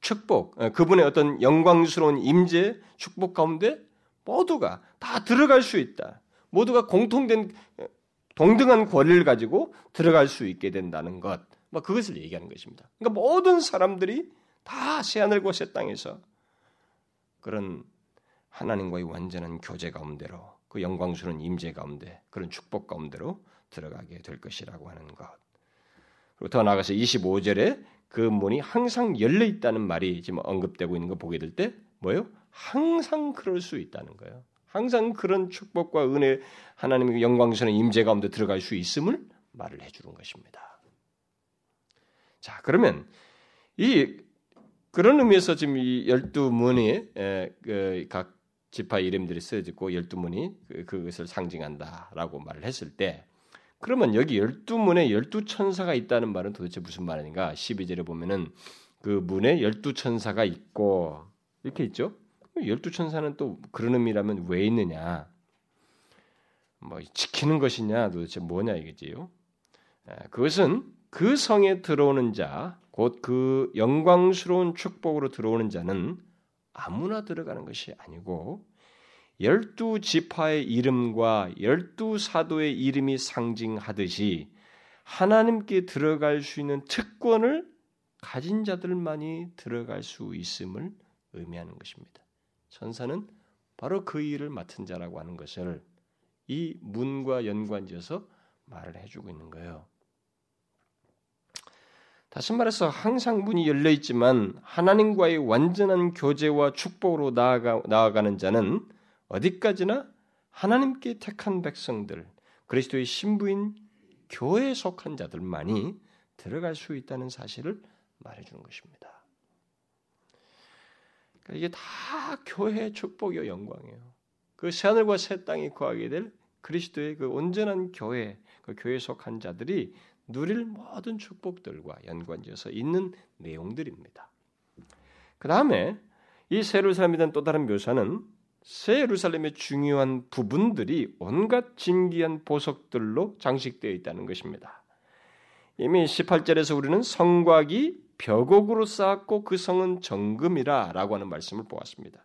축복, 어, 그분의 어떤 영광스러운 임재, 축복 가운데 모두가 다 들어갈 수 있다. 모두가 공통된 어, 동등한 권리를 가지고 들어갈 수 있게 된다는 것. 뭐 그것을 얘기하는 것입니다. 그러니까 모든 사람들이 다 새하늘과 새 땅에서 그런 하나님과의 완전한 교제 가운데로 그 영광스러운 임재 가운데 그런 축복 가운데로 들어가게 될 것이라고 하는 것. 그리고 더 나아가서 25절에 그 문이 항상 열려 있다는 말이 지금 언급되고 있는 거 보게 될 때 뭐예요? 항상 그럴 수 있다는 거예요. 항상 그런 축복과 은혜 하나님의 영광스러운 임재 가운데 들어갈 수 있음을 말을 해 주는 것입니다. 자 그러면 이 그런 의미에서 지금 이 열두 문이 그각 지파 이름들이 쓰여지고 열두 문이 그, 그것을 상징한다라고 말을 했을 때 그러면 여기 열두 문에 열두 천사가 있다는 말은 도대체 무슨 말인가? 12절에 보면은 그 문에 열두 천사가 있고 이렇게 있죠. 열두 천사는 또 그런 의미라면 왜 있느냐? 뭐 지키는 것이냐 도대체 뭐냐 이거지요. 그것은 그 성에 들어오는 자, 곧 그 영광스러운 축복으로 들어오는 자는 아무나 들어가는 것이 아니고 열두 지파의 이름과 열두 사도의 이름이 상징하듯이 하나님께 들어갈 수 있는 특권을 가진 자들만이 들어갈 수 있음을 의미하는 것입니다. 천사는 바로 그 일을 맡은 자라고 하는 것을 이 문과 연관지어서 말을 해주고 있는 거예요. 다시 말해서 항상 문이 열려 있지만 하나님과의 완전한 교제와 축복으로 나아가, 나아가는 자는 어디까지나 하나님께 택한 백성들, 그리스도의 신부인 교회에 속한 자들만이 들어갈 수 있다는 사실을 말해주는 것입니다. 그러니까 이게 다 교회의 축복이요 영광이에요. 그 새하늘과 새 땅이 거하게 될 그리스도의 그 온전한 교회, 그 교회에 속한 자들이 누릴 모든 축복들과 연관지어서 있는 내용들입니다. 그 다음에 이 세루살렘에 대한 또 다른 묘사는 새 예루살렘의 중요한 부분들이 온갖 진귀한 보석들로 장식되어 있다는 것입니다. 이미 18절에서 우리는 성곽이 벽옥으로 쌓았고 그 성은 정금이라 라고 하는 말씀을 보았습니다.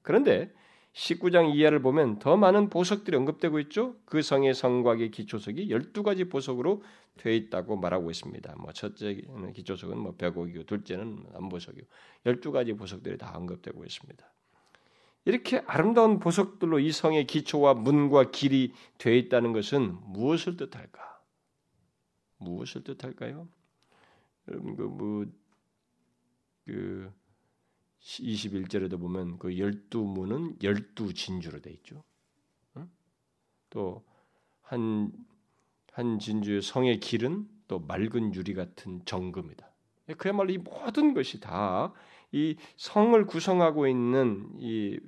그런데 19장 이하를 보면 더 많은 보석들이 언급되고 있죠. 그 성의 성곽의 기초석이 12가지 보석으로 되어 있다고 말하고 있습니다. 뭐 첫째 기초석은 뭐 벽옥이고 둘째는 안보석이고 12가지 보석들이 다 언급되고 있습니다. 이렇게 아름다운 보석들로 이 성의 기초와 문과 길이 되어 있다는 것은 무엇을 뜻할까? 무엇을 뜻할까요? 여러분 그뭐 그 21절에도 그 보면 그 열두 문은 열두 진주로 되어 있죠. 또한 한 진주의 성의 길은 또 맑은 유리 같은 정금이다. 그야말로 이 모든 것이 다 이 성을 구성하고 있는 이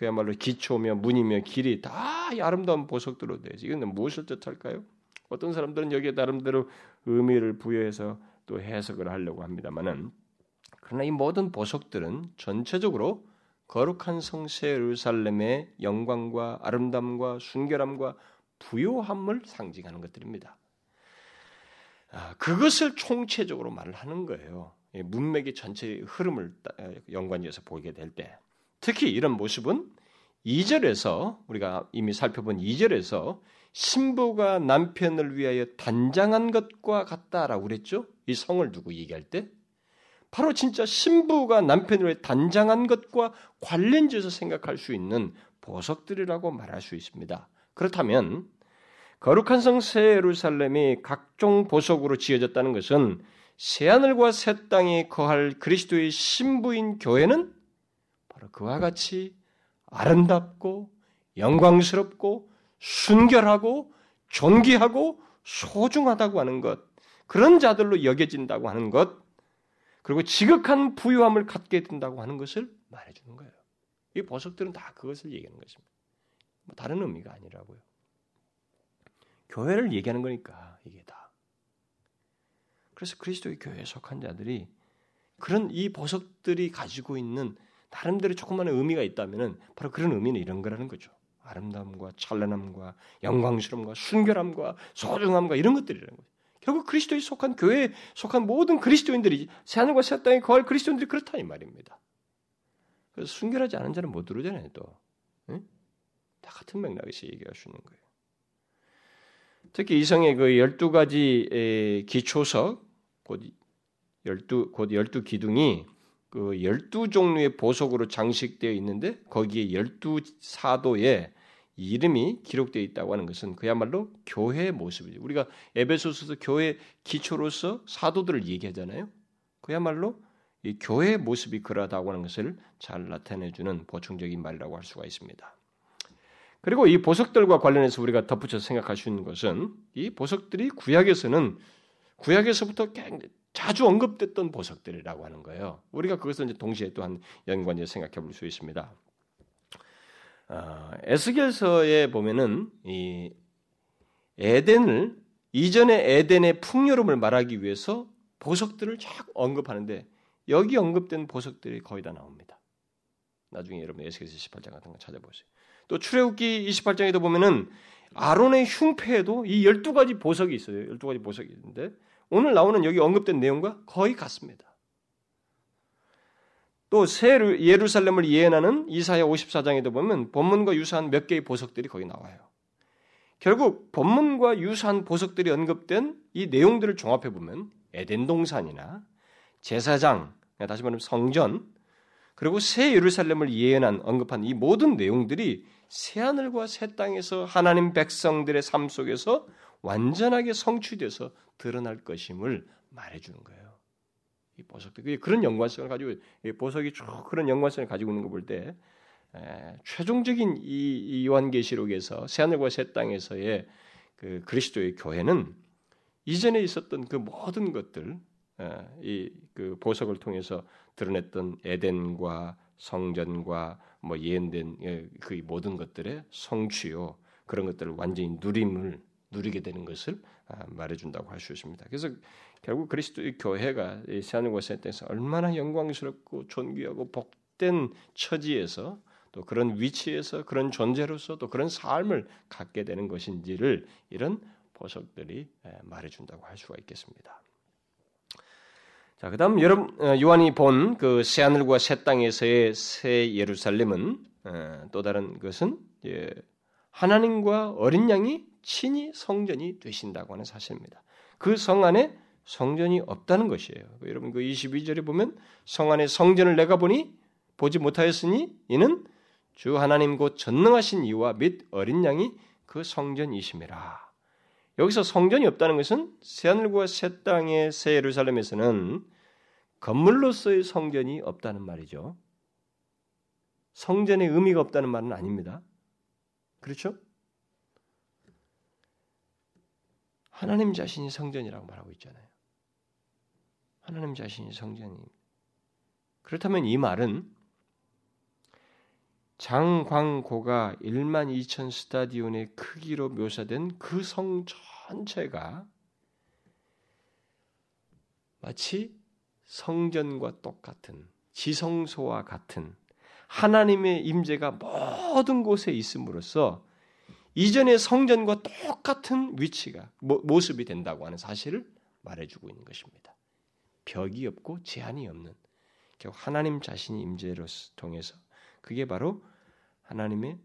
그야말로 기초며 문이며 길이 다 아름다운 보석들로 되지. 이건 무엇을 뜻할까요? 어떤 사람들은 여기에 나름대로 의미를 부여해서 또 해석을 하려고 합니다만은 그러나 이 모든 보석들은 전체적으로 거룩한 성세 예루살렘의 영광과 아름담과 순결함과 부요함을 상징하는 것들입니다. 아, 그것을 총체적으로 말을 하는 거예요. 문맥의 전체 흐름을 연관지어서 보게 될 때. 특히 이런 모습은 2절에서 우리가 이미 살펴본 2절에서 신부가 남편을 위하여 단장한 것과 같다라고 그랬죠? 이 성을 두고 얘기할 때 바로 진짜 신부가 남편을 위해 단장한 것과 관련지어서 생각할 수 있는 보석들이라고 말할 수 있습니다. 그렇다면 거룩한 성 새 예루살렘이 각종 보석으로 지어졌다는 것은 새하늘과 새 땅에 거할 그리스도의 신부인 교회는 바로 그와 같이 아름답고 영광스럽고 순결하고 존귀하고 소중하다고 하는 것, 그런 자들로 여겨진다고 하는 것, 그리고 지극한 부유함을 갖게 된다고 하는 것을 말해주는 거예요. 이 보석들은 다 그것을 얘기하는 것입니다. 뭐 다른 의미가 아니라고요. 교회를 얘기하는 거니까 이게 다. 그래서 그리스도의 교회에 속한 자들이 그런 이 보석들이 가지고 있는 나름대로 조그마한 의미가 있다면 바로 그런 의미는 이런 거라는 거죠. 아름다움과 찬란함과 영광스러움과 순결함과 소중함과 이런 것들이라는 거죠. 결국 그리스도에 속한 교회에 속한 모든 그리스도인들이 새하늘과 새 땅에 거할 그리스도인들이 그렇다 이 말입니다. 그래서 순결하지 않은 자는 못 들어오잖아요. 또. 응? 다 같은 맥락에서 얘기할 수 있는 거예요. 특히 이성의 그 열두 가지 기초석 곧 열두 곧 열두 기둥이 그 열두 종류의 보석으로 장식되어 있는데 거기에 열두 사도의 이름이 기록되어 있다고 하는 것은 그야말로 교회의 모습이죠. 우리가 에베소서도 교회 기초로서 사도들을 얘기하잖아요. 그야말로 이 교회의 모습이 그러하다고 하는 것을 잘 나타내주는 보충적인 말이라고 할 수가 있습니다. 그리고 이 보석들과 관련해서 우리가 덧붙여서 생각할 수 있는 것은 이 보석들이 구약에서는 구약에서부터 자주 언급됐던 보석들이라고 하는 거예요. 우리가 그것을 이제 동시에 또한 연관해서 생각해 볼 수 있습니다. 어, 에스겔서에 보면은 이 에덴을 이전의 에덴의 풍요로움을 말하기 위해서 보석들을 쫙 언급하는데 여기 언급된 보석들이 거의 다 나옵니다. 나중에 여러분 에스겔서 18장 같은 거 찾아보세요. 또 출애굽기 28장에도 보면은 아론의 흉패에도 이 12가지 보석이 있어요. 12가지 보석이 있는데 오늘 나오는 여기 언급된 내용과 거의 같습니다. 또 새 예루살렘을 예언하는 이사야 54장에도 보면 본문과 유사한 몇 개의 보석들이 거기 나와요. 결국 본문과 유사한 보석들이 언급된 이 내용들을 종합해 보면 에덴 동산이나 제사장, 다시 말하면 성전, 그리고 새 예루살렘을 예언한 언급한 이 모든 내용들이 새 하늘과 새 땅에서 하나님 백성들의 삶 속에서 완전하게 성취돼서 드러날 것임을 말해주는 거예요. 이 보석들 그런 연관성을 가지고 이 보석이 쭉 그런 연관성을 가지고 있는 거 볼 때 최종적인 이 요한계시록에서 새 하늘과 새 땅에서의 그 그리스도의 교회는 이전에 있었던 그 모든 것들, 이 그 보석을 통해서 드러냈던 에덴과 성전과 뭐 예언된 그 모든 것들의 성취요 그런 것들을 완전히 누림을 누리게 되는 것을 아, 말해준다고 할 수 있습니다. 그래서 결국 그리스도의 교회가 새하늘과 새 땅에서 얼마나 영광스럽고 존귀하고 복된 처지에서 또 그런 위치에서 그런 존재로서 또 그런 삶을 갖게 되는 것인지를 이런 보석들이 말해준다고 할 수가 있겠습니다. 자, 그다음 여러분 어, 요한이 본 그 새 하늘과 새 땅에서의 새 예루살렘은 어, 또 다른 것은 하나님과 어린 양이 친히 성전이 되신다고 하는 사실입니다. 그 성 안에 성전이 없다는 것이에요. 여러분 그 22절에 보면 성 안에 성전을 내가 보니 보지 못하였으니 이는 주 하나님 곧 전능하신 이와 및 어린 양이 그 성전이심이라. 여기서 성전이 없다는 것은 새하늘과 새 땅의 새 예루살렘에서는 건물로서의 성전이 없다는 말이죠. 성전의 의미가 없다는 말은 아닙니다. 그렇죠? 하나님 자신이 성전이라고 말하고 있잖아요. 하나님 자신이 성전이. 그렇다면 이 말은 장광고가 1만 2천 스타디온의 크기로 묘사된 그 성 전체가 마치 성전과 똑같은 지성소와 같은 하나님의 임재가 모든 곳에 있음으로써 이전의 성전과 똑같은 위치가 모습이 된다고 하는 사실을 말해주고 있는 것입니다. 벽이 없고 제한이 없는 결국 하나님 자신이 임재로 통해서 그게 바로 하나님의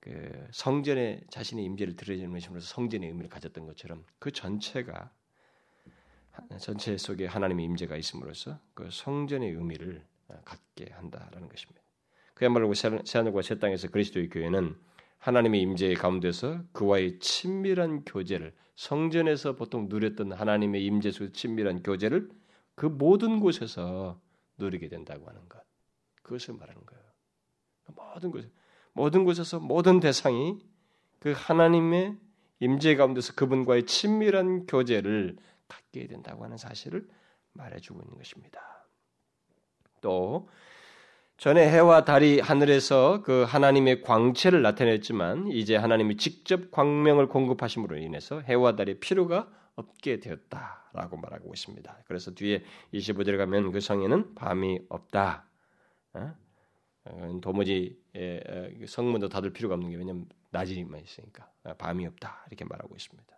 그 성전에 자신의 임재를 드러내는 것으로서 성전의 의미를 가졌던 것처럼 그 전체가 전체 속에 하나님의 임재가 있음으로써 그 성전의 의미를 갖게 한다라는 것입니다. 그야말로 새하늘과 새 땅에서 그리스도의 교회는 하나님의 임재 가운데서 그와의 친밀한 교제를 성전에서 보통 누렸던 하나님의 임재 속 친밀한 교제를 그 모든 곳에서 누리게 된다고 하는 것. 그것을 말하는 거예요. 모든 곳, 모든 곳에서 모든 대상이 그 하나님의 임재 가운데서 그분과의 친밀한 교제를 갖게 된다고 하는 사실을 말해주고 있는 것입니다. 또 전에 해와 달이 하늘에서 그 하나님의 광채를 나타냈지만 이제 하나님이 직접 광명을 공급하심으로 인해서 해와 달의 필요가 없게 되었다라고 말하고 있습니다. 그래서 뒤에 25절에 가면 그 성에는 밤이 없다. 어? 어, 도무지 성문도 닫을 필요가 없는 게 왜냐하면 낮이만 있으니까 어, 밤이 없다 이렇게 말하고 있습니다.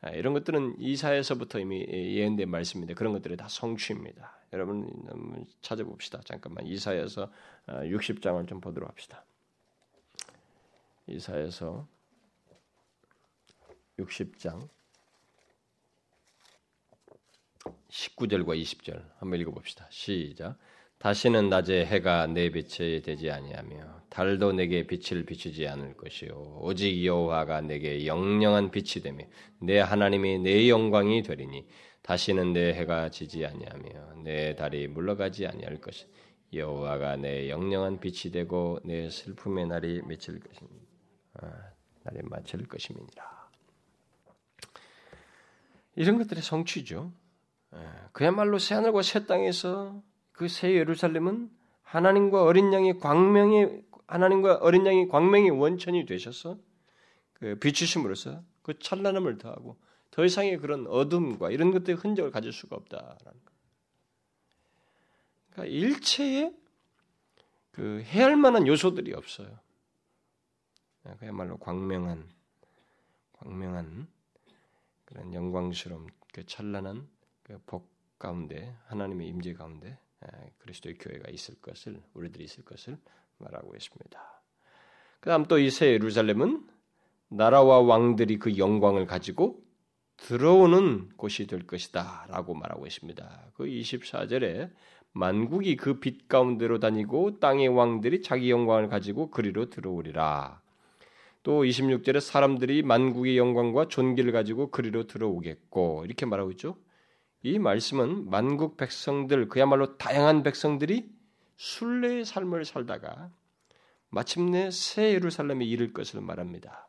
아, 이런 것들은 이사에서부터 이미 예언된 말씀인데 그런 것들이 다 성취입니다. 여러분 찾아봅시다. 잠깐만 이사에서 60장을 아, 좀 보도록 합시다. 이사에서 60장 19절과 20절 한번 읽어봅시다. 시작. 다시는 낮에 해가 내 빛에 되지 아니하며 달도 내게 빛을 비추지 않을 것이요 오직 여호와가 내게 영영한 빛이 되며 내 하나님이 내 영광이 되리니 다시는 내 해가 지지 아니하며 내 달이 물러가지 아니할 것이 여호와가 내 영영한 빛이 되고 내 슬픔의 날이 맺힐 것입니다. 아, 날이 마칠 것임이니라. 이런 것들의 성취죠. 아, 그야말로 새 하늘과 새 땅에서 그 새 예루살렘은 하나님과 어린 양의 광명의 하나님과 어린 양의 광명의 원천이 되셔서 그 비추심으로써 그 찬란함을 더하고 더 이상의 그런 어둠과 이런 것들의 흔적을 가질 수가 없다라는 거. 그러니까 일체의 그 해할 만한 요소들이 없어요. 그야말로 광명한 광명한 그런 영광스러운 그 찬란한 그 복 가운데 하나님의 임재 가운데 그리스도의 교회가 있을 것을 우리들이 있을 것을 말하고 있습니다. 그다음 또 이 새 예루살렘은 나라와 왕들이 그 영광을 가지고 들어오는 곳이 될 것이다라고 말하고 있습니다. 그 24절에 만국이 그 빛 가운데로 다니고 땅의 왕들이 자기 영광을 가지고 그리로 들어오리라. 또 26절에 사람들이 만국의 영광과 존귀를 가지고 그리로 들어오겠고 이렇게 말하고 있죠. 이 말씀은 만국 백성들 그야말로 다양한 백성들이 순례의 삶을 살다가 마침내 새 예루살렘에 이를 것을 말합니다.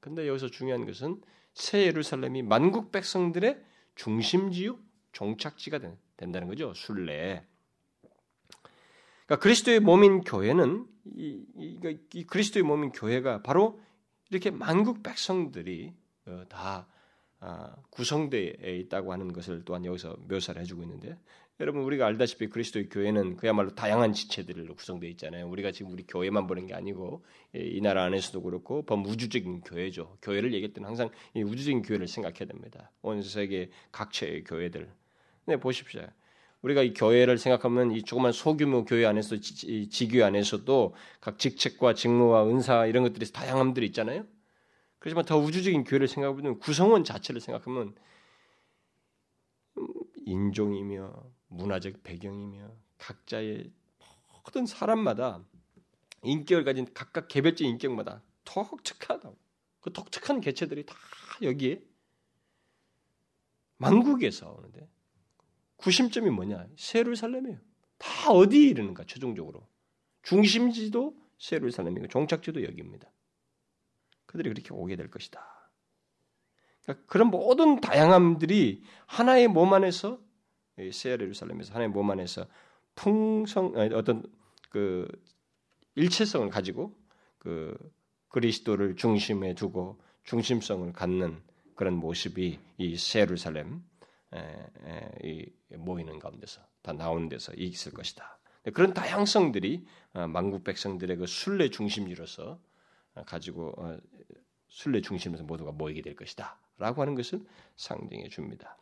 근데 여기서 중요한 것은 새 예루살렘이 만국 백성들의 중심지요, 종착지가 된 다는 거죠. 순례. 그러니까 그리스도의 몸인 교회는 이, 이, 이, 그리스도의 몸인 교회가 바로 이렇게 만국 백성들이 어, 다 아, 구성되어 있다고 하는 것을 또한 여기서 묘사를 해주고 있는데 여러분 우리가 알다시피 그리스도의 교회는 그야말로 다양한 지체들로 구성되어 있잖아요. 우리가 지금 우리 교회만 보는 게 아니고 이 나라 안에서도 그렇고 범우주적인 교회죠. 교회를 얘기할 때는 항상 이 우주적인 교회를 생각해야 됩니다. 온 세계 각처의 교회들. 네 보십시오. 우리가 이 교회를 생각하면 이 조그만 소규모 교회 안에서 지, 지교 안에서도 각 직책과 직무와 은사 이런 것들이 다양함들이 있잖아요. 그렇지만 더 우주적인 교회를 생각해보면 구성원 자체를 생각하면 인종이며 문화적 배경이며 각자의 모든 사람마다 인격을 가진 각각 개별적 인격마다 독특하다고 그 독특한 개체들이 다 여기에 만국에서 오는데 구심점이 뭐냐? 세루살렘이에요. 다 어디 이르는가 최종적으로 중심지도 세루살렘이고 종착지도 여기입니다. 그들이 그렇게 오게 될 것이다. 그러니까 그런 모든 다양함들이 하나의 몸 안에서 세 예루살렘에서 하나의 몸 안에서 풍성 어떤 그 일체성을 가지고 그 그리스도를 중심에 두고 중심성을 갖는 그런 모습이 이 세루살렘 이 모이는 가운데서 다 나오는 데서 있을 것이다. 그런 다양성들이 어, 만국 백성들의 그 순례 중심지로서 가지고 어, 순례 중심에서 모두가 모이게 될 것이다. 라고 하는 것을 상징해 줍니다.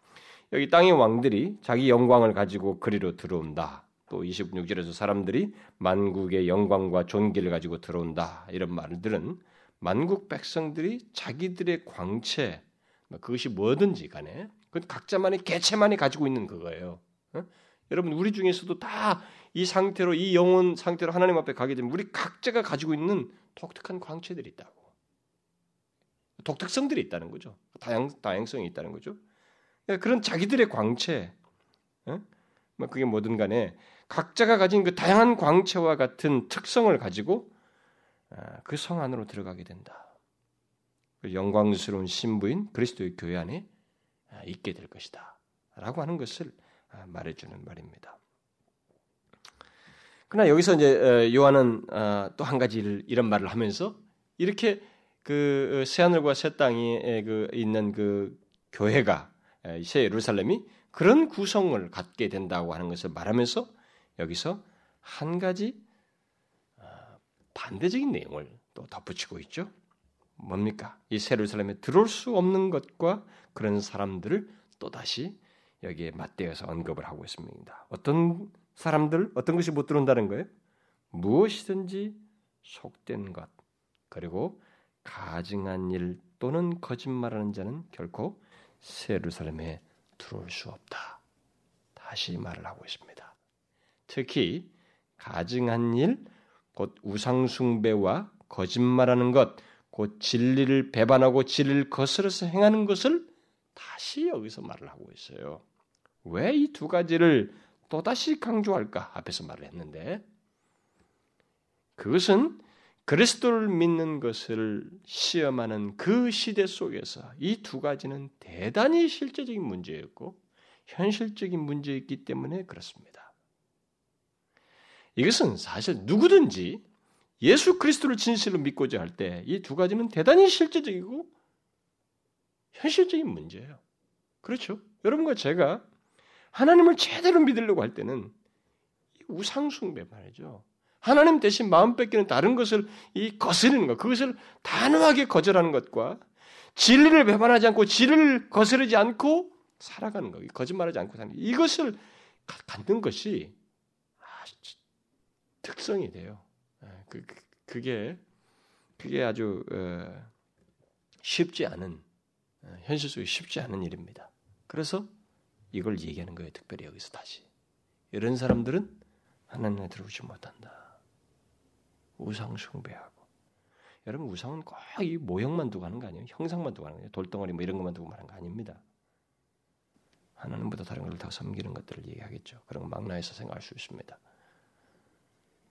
여기 땅의 왕들이 자기 영광을 가지고 그리로 들어온다. 또 26절에서 사람들이 만국의 영광과 존귀를 가지고 들어온다. 이런 말들은 만국 백성들이 자기들의 광채, 뭐 그것이 뭐든지 간에 그건 각자만의 개체만이 가지고 있는 그거예요. 어? 여러분 우리 중에서도 다 이 상태로 이 영혼 상태로 하나님 앞에 가게 되면 우리 각자가 가지고 있는 독특한 광채들이 있다고. 독특성들이 있다는 거죠. 다양 다양성이 있다는 거죠. 그러니까 그런 자기들의 광채, 어? 뭐 그게 뭐든 간에 각자가 가진 그 다양한 광채와 같은 특성을 가지고 아, 그성 안으로 들어가게 된다. 그 영광스러운 신부인 그리스도의 교회 안에 아, 있게 될 것이다. 라고 하는 것을 아, 말해주는 말입니다. 그러나 여기서 이제 어, 요한은 또 한 가지 이런 말을 하면서 이렇게 그 어, 새하늘과 새 땅에 그 있는 그 교회가 새 예루살렘이 그런 구성을 갖게 된다고 하는 것을 말하면서 여기서 한 가지 어, 반대적인 내용을 또 덧붙이고 있죠. 뭡니까? 이새 예루살렘에 들어올 수 없는 것과 그런 사람들을 또 다시 여기에 맞대어서 언급을 하고 있습니다. 어떤 사람들, 어떤 것이 못 들어온다는 거예요? 무엇이든지 속된 것, 그리고 가증한 일 또는 거짓말하는 자는 결코 세루살렘에 들어올 수 없다. 다시 말을 하고 있습니다. 특히 가증한 일, 곧 우상숭배와 거짓말하는 것, 곧 진리를 배반하고 진리를 거스려서 행하는 것을 다시 여기서 말을 하고 있어요. 왜 이 두 가지를 또다시 강조할까? 앞에서 말을 했는데 그것은 그리스도를 믿는 것을 시험하는 그 시대 속에서 이 두 가지는 대단히 실제적인 문제였고 현실적인 문제였기 때문에 그렇습니다. 이것은 사실 누구든지 예수 그리스도를 진실로 믿고자 할 때 이 두 가지는 대단히 실제적이고 현실적인 문제예요. 그렇죠? 여러분과 제가 하나님을 제대로 믿으려고 할 때는 우상숭배 말이죠. 하나님 대신 마음 뺏기는 다른 것을 이 거스르는 것, 그것을 단호하게 거절하는 것과 진리를 배반하지 않고 진리를 거스르지 않고 살아가는 것, 거짓말하지 않고 사는 것, 이것을 갖는 것이 특성이 돼요. 예, 그, 그, 그게 그게 아주 어, 쉽지 않은 어, 현실 속에 쉽지 않은 일입니다. 그래서 이걸 얘기하는 거예요. 특별히 여기서 다시 이런 사람들은 하나님에 들어오지 못한다. 우상 숭배하고. 여러분 우상은 꼭 이 모형만 두고 하는 거 아니에요. 형상만 두고 하는 거예요. 돌덩어리 뭐 이런 것만 두고 하는 거 아닙니다. 하나님보다 다른 걸더 섬기는 것들을 얘기하겠죠. 그런 거 망라해서 생각할 수 있습니다.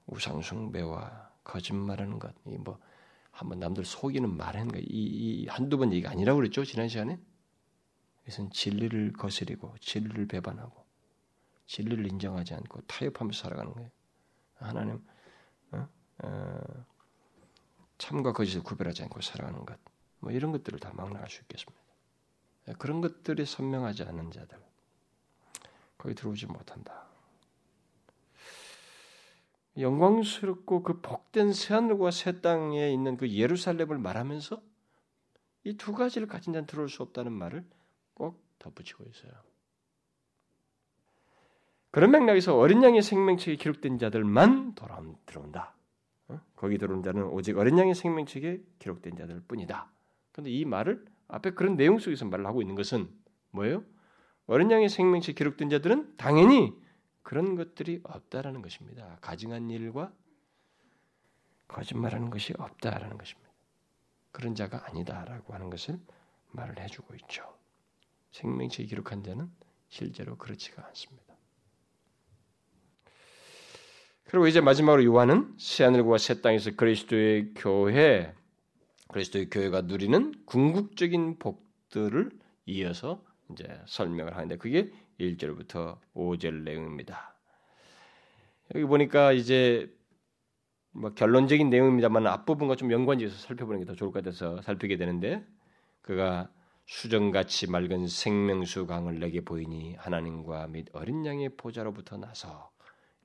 우상 숭배와 거짓말하는 것, 이뭐 한번 남들 속이는 말하는 거, 이, 이 한두 번 얘기가 아니라고 그랬죠, 지난 시간에? 이것은 진리를 거스리고, 진리를 배반하고, 진리를 인정하지 않고 타협하면서 살아가는 거예요. 하나님, 어? 어, 참과 거짓을 구별하지 않고 살아가는 것, 뭐 이런 것들을 다 망라할 수 있겠습니다. 그런 것들이 선명하지 않은 자들, 거기 들어오지 못한다. 영광스럽고 그 복된 새하늘과 새 땅에 있는 그 예루살렘을 말하면서 이 두 가지를 가진 자는 들어올 수 없다는 말을 꼭 덧붙이고 있어요. 그런 맥락에서 어린 양의 생명책에 기록된 자들만 돌아 들어온다. 어? 거기 들어온 자는 오직 어린 양의 생명책에 기록된 자들 뿐이다. 그런데 이 말을 앞에 그런 내용 속에서 말을 하고 있는 것은 뭐예요? 어린 양의 생명책에 기록된 자들은 당연히 그런 것들이 없다라는 것입니다. 가증한 일과 거짓말하는 것이 없다라는 것입니다. 그런 자가 아니다라고 하는 것을 말을 해주고 있죠. 생명체 기록한 자는 실제로 그렇지가 않습니다. 그리고 이제 마지막으로 요한은 새하늘과 새 땅에서 그리스도의 교회, 그리스도의 교회가 누리는 궁극적인 복들을 이어서 이제 설명을 하는데 그게 1절부터 5절 내용입니다. 여기 보니까 이제 뭐 결론적인 내용입니다만 앞부분과 좀 연관지어서 살펴보는 게 더 좋을 것 같아서 살피게 되는데 그가 수정같이 맑은 생명수 강을 내게 보이니 하나님과 및 어린 양의 보좌로부터 나서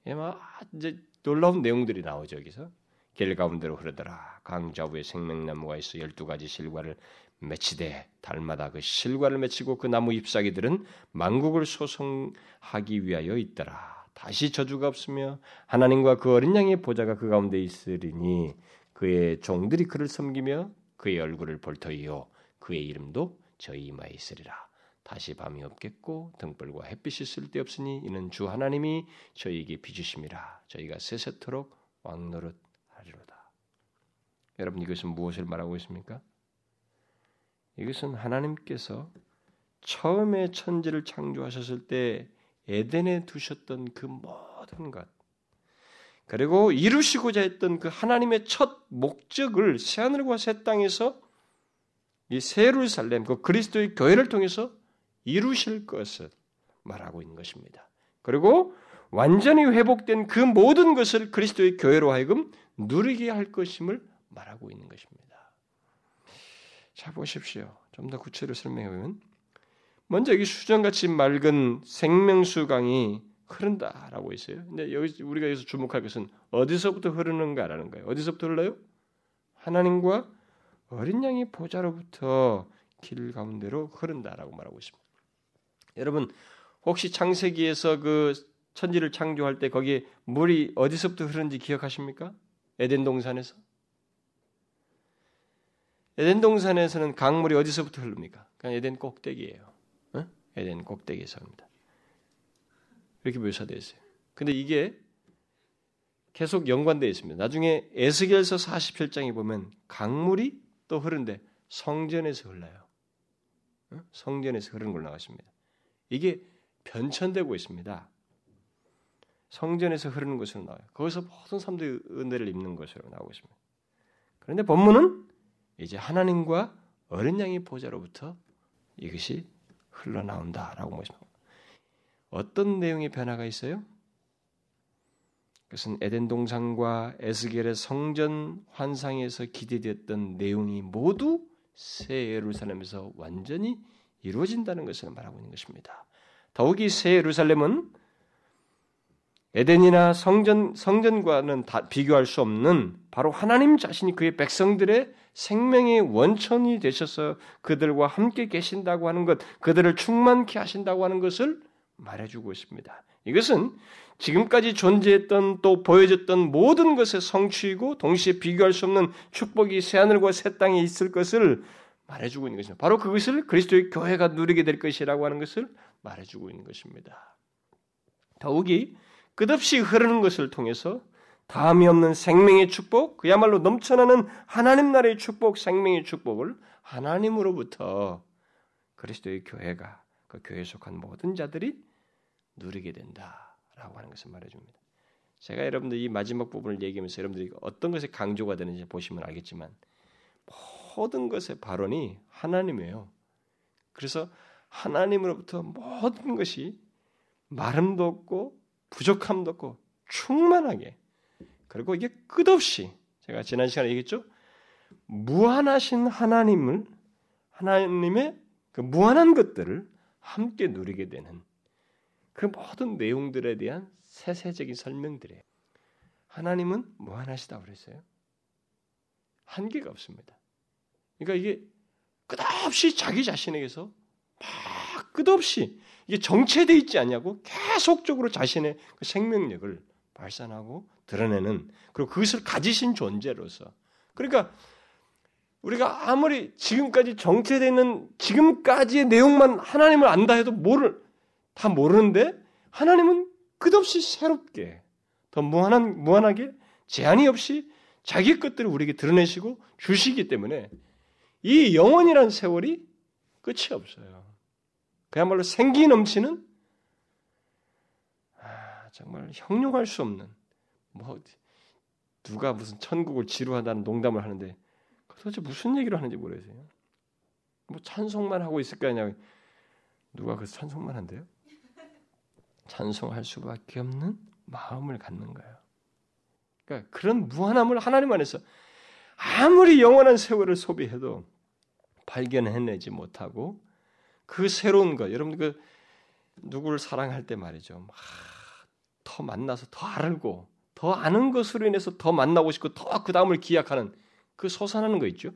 막 이제 놀라운 내용들이 나오죠 여기서 길 가운데로 흐르더라 강 좌우에 생명나무가 있어 열두 가지 실과를 맺히되 달마다 그 실과를 맺히고 그 나무 잎사귀들은 만국을 소송하기 위하여 있더라. 다시 저주가 없으며 하나님과 그 어린 양의 보좌가 그 가운데 있으리니 그의 종들이 그를 섬기며 그의 얼굴을 볼 터이요 그의 이름도 저희 이마에 있으리라. 다시 밤이 없겠고 등불과 햇빛이 쓸데없으니 이는 주 하나님이 저희에게 비주심이라. 저희가 세세토록 왕노릇 하리로다. 여러분 이것은 무엇을 말하고 있습니까? 이것은 하나님께서 처음에 천지를 창조하셨을 때 에덴에 두셨던 그 모든 것, 그리고 이루시고자 했던 그 하나님의 첫 목적을 새하늘과 새 땅에서 이새 예루살렘, 그 그리스도의 교회를 통해서 이루실 것을 말하고 있는 것입니다. 그리고 완전히 회복된 그 모든 것을 그리스도의 교회로 하여금 누리게 할 것임을 말하고 있는 것입니다. 자 보십시오. 좀 더 구체로 설명해 보면 먼저 여기 수정같이 맑은 생명수 강이 흐른다라고 있어요. 근데 여기 우리가 여기서 주목할 것은 어디서부터 흐르는가라는 거예요. 어디서부터 흘러요? 하나님과 어린 양의 보좌로부터 길 가운데로 흐른다라고 말하고 있습니다. 여러분 혹시 창세기에서 그 천지를 창조할 때 거기에 물이 어디서부터 흐르는지 기억하십니까? 에덴 동산에서 에덴 동산에서는 강물이 어디서부터 흐릅니까? 그냥 에덴 꼭대기예요. 어? 에덴 꼭대기에서 니다 이렇게 묘사되어 있어요. 근데 이게 계속 연관되어 있습니다. 나중에 에스겔서 47장에 보면 강물이 또 흐른데 성전에서 흘러요. 어? 성전에서 흐르는 걸 나왔습니다. 이게 변천되고 있습니다. 성전에서 흐르는 것으로 나와요. 거기서 모든 사람들이 은혜를 입는 것으로 나오고 있습니다. 그런데 본문은 이제 하나님과 어린 양의 보좌로부터 이것이 흘러나온다라고 말씀합니다. 어떤 내용의 변화가 있어요? 그것은 에덴 동산과 에스겔의 성전 환상에서 기대되었던 내용이 모두 새 예루살렘에서 완전히 이루어진다는 것을 말하고 있는 것입니다. 더욱이 새 예루살렘은 에덴이나 성전 성전과는 다 비교할 수 없는 바로 하나님 자신이 그의 백성들의 생명의 원천이 되셔서 그들과 함께 계신다고 하는 것, 그들을 충만케 하신다고 하는 것을 말해주고 있습니다. 이것은 지금까지 존재했던 또 보여졌던 모든 것의 성취이고 동시에 비교할 수 없는 축복이 새 하늘과 새 땅에 있을 것을 말해주고 있는 것입니다. 바로 그것을 그리스도의 교회가 누리게 될 것이라고 하는 것을 말해주고 있는 것입니다. 더욱이 끝없이 흐르는 것을 통해서 다음이 없는 생명의 축복, 그야말로 넘쳐나는 하나님 나라의 축복, 생명의 축복을 하나님으로부터 그리스도의 교회가 그 교회에 속한 모든 자들이 누리게 된다라고 하는 것을 말해줍니다. 제가 여러분들 이 마지막 부분을 얘기하면서 여러분들이 어떤 것에 강조가 되는지 보시면 알겠지만 모든 것의 발원이 하나님이에요. 그래서 하나님으로부터 모든 것이 마름도 없고 부족함도 없고 충만하게 그리고 이게 끝없이 제가 지난 시간에 얘기했죠. 무한하신 하나님을 하나님의 그 무한한 것들을 함께 누리게 되는 그 모든 내용들에 대한 세세적인 설명들이에요. 하나님은 무한하시다 그랬어요. 한계가 없습니다. 그러니까 이게 끝없이 자기 자신에게서 막 끝없이 이게 정체돼 있지 않냐고 계속적으로 자신의 그 생명력을 발산하고 드러내는 그리고 그것을 가지신 존재로서 그러니까 우리가 아무리 지금까지 정체되어 있는 지금까지의 내용만 하나님을 안다 해도 모를 다 모르는데 하나님은 끝없이 새롭게 더 무한한 무한하게 제한이 없이 자기 것들을 우리에게 드러내시고 주시기 때문에 이 영원이란 세월이 끝이 없어요. 그야말로 생기 넘치는 아, 정말 형용할 수 없는 뭐 누가 무슨 천국을 지루하다는 농담을 하는데 도대체 무슨 얘기를 하는지 모르겠어요. 뭐 찬송만 하고 있을 거 아니냐. 누가 그 찬송만 한대요? 찬송할 수밖에 없는 마음을 갖는 거예요. 그러니까 그런 무한함을 하나님 안에서 아무리 영원한 세월을 소비해도 발견해내지 못하고 그 새로운 것, 여러분 그 누구를 사랑할 때 말이죠. 더 만나서 더 알고 더 아는 것으로 인해서 더 만나고 싶고 더 그 다음을 기약하는 그 솟아나는 거 있죠.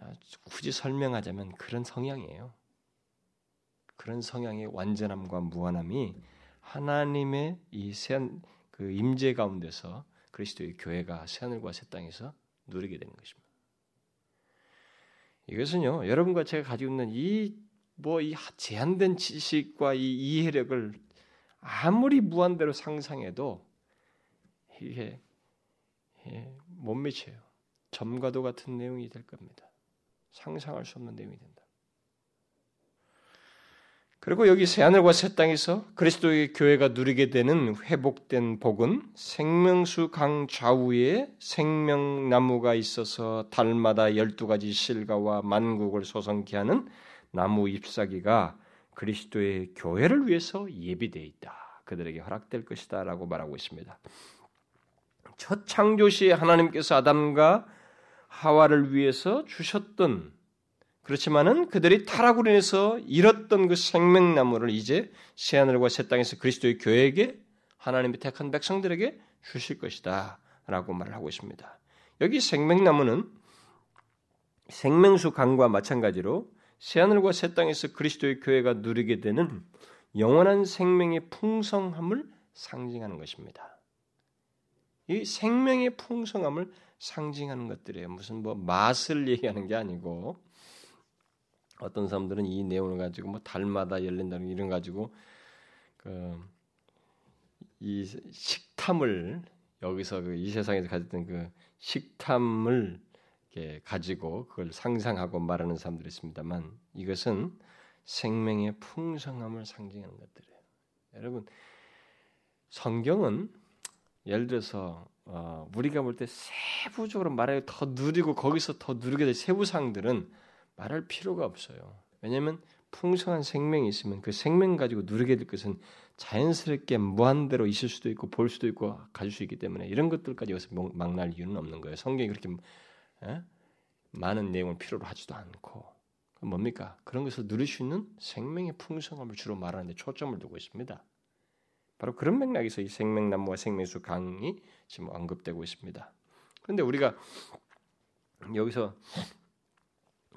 아, 굳이 설명하자면 그런 성향이에요. 그런 성향의 완전함과 무한함이 하나님의 이그 임재 가운데서 그리스도의 교회가 새 하늘과 새 땅에서 누리게 되는 것입니다. 이것은요, 여러분과 제가 가지고 있는 이, 뭐, 이 제한된 지식과 이 이해력을 아무리 무한대로 상상해도 이게 예, 못 미쳐요. 점과도 같은 내용이 될 겁니다. 상상할 수 없는 내용이 된다. 그리고 여기 새하늘과 새 땅에서 그리스도의 교회가 누리게 되는 회복된 복은 생명수 강 좌우에 생명나무가 있어서 달마다 열두 가지 실과와 만국을 소성케 하는 나무 잎사귀가 그리스도의 교회를 위해서 예비되어 있다. 그들에게 허락될 것이다 라고 말하고 있습니다. 첫 창조 시에 하나님께서 아담과 하와를 위해서 주셨던 그렇지만은 그들이 타락으로 인해서 잃었던 그 생명나무를 이제 새하늘과 새 땅에서 그리스도의 교회에게 하나님이 택한 백성들에게 주실 것이다 라고 말을 하고 있습니다. 여기 생명나무는 생명수 강과 마찬가지로 새하늘과 새 땅에서 그리스도의 교회가 누리게 되는 영원한 생명의 풍성함을 상징하는 것입니다. 이 생명의 풍성함을 상징하는 것들이에요. 무슨 뭐 맛을 얘기하는 게 아니고 어떤 사람들은 이 내용을 가지고 뭐 달마다 열린다는 이런 가지고 그 이 식탐을 여기서 그 이 세상에서 가졌던 그 식탐을 가지고 그걸 상상하고 말하는 사람들이 있습니다만 이것은 생명의 풍성함을 상징하는 것들이에요. 여러분 성경은 예를 들어서 어, 우리가 볼 때 세부적으로 말하여 더 누리고 거기서 더 누리게 될 세부상들은 말할 필요가 없어요. 왜냐하면 풍성한 생명이 있으면 그 생명 가지고 누리게 될 것은 자연스럽게 무한대로 있을 수도 있고 볼 수도 있고 가질 수 있기 때문에 이런 것들까지 여기서 막날 이유는 없는 거예요. 성경이 그렇게 에? 많은 내용을 필요로 하지도 않고 뭡니까? 그런 것을 누릴 수 있는 생명의 풍성함을 주로 말하는데 초점을 두고 있습니다. 바로 그런 맥락에서 이 생명나무와 생명수 강이 지금 언급되고 있습니다. 그런데 우리가 여기서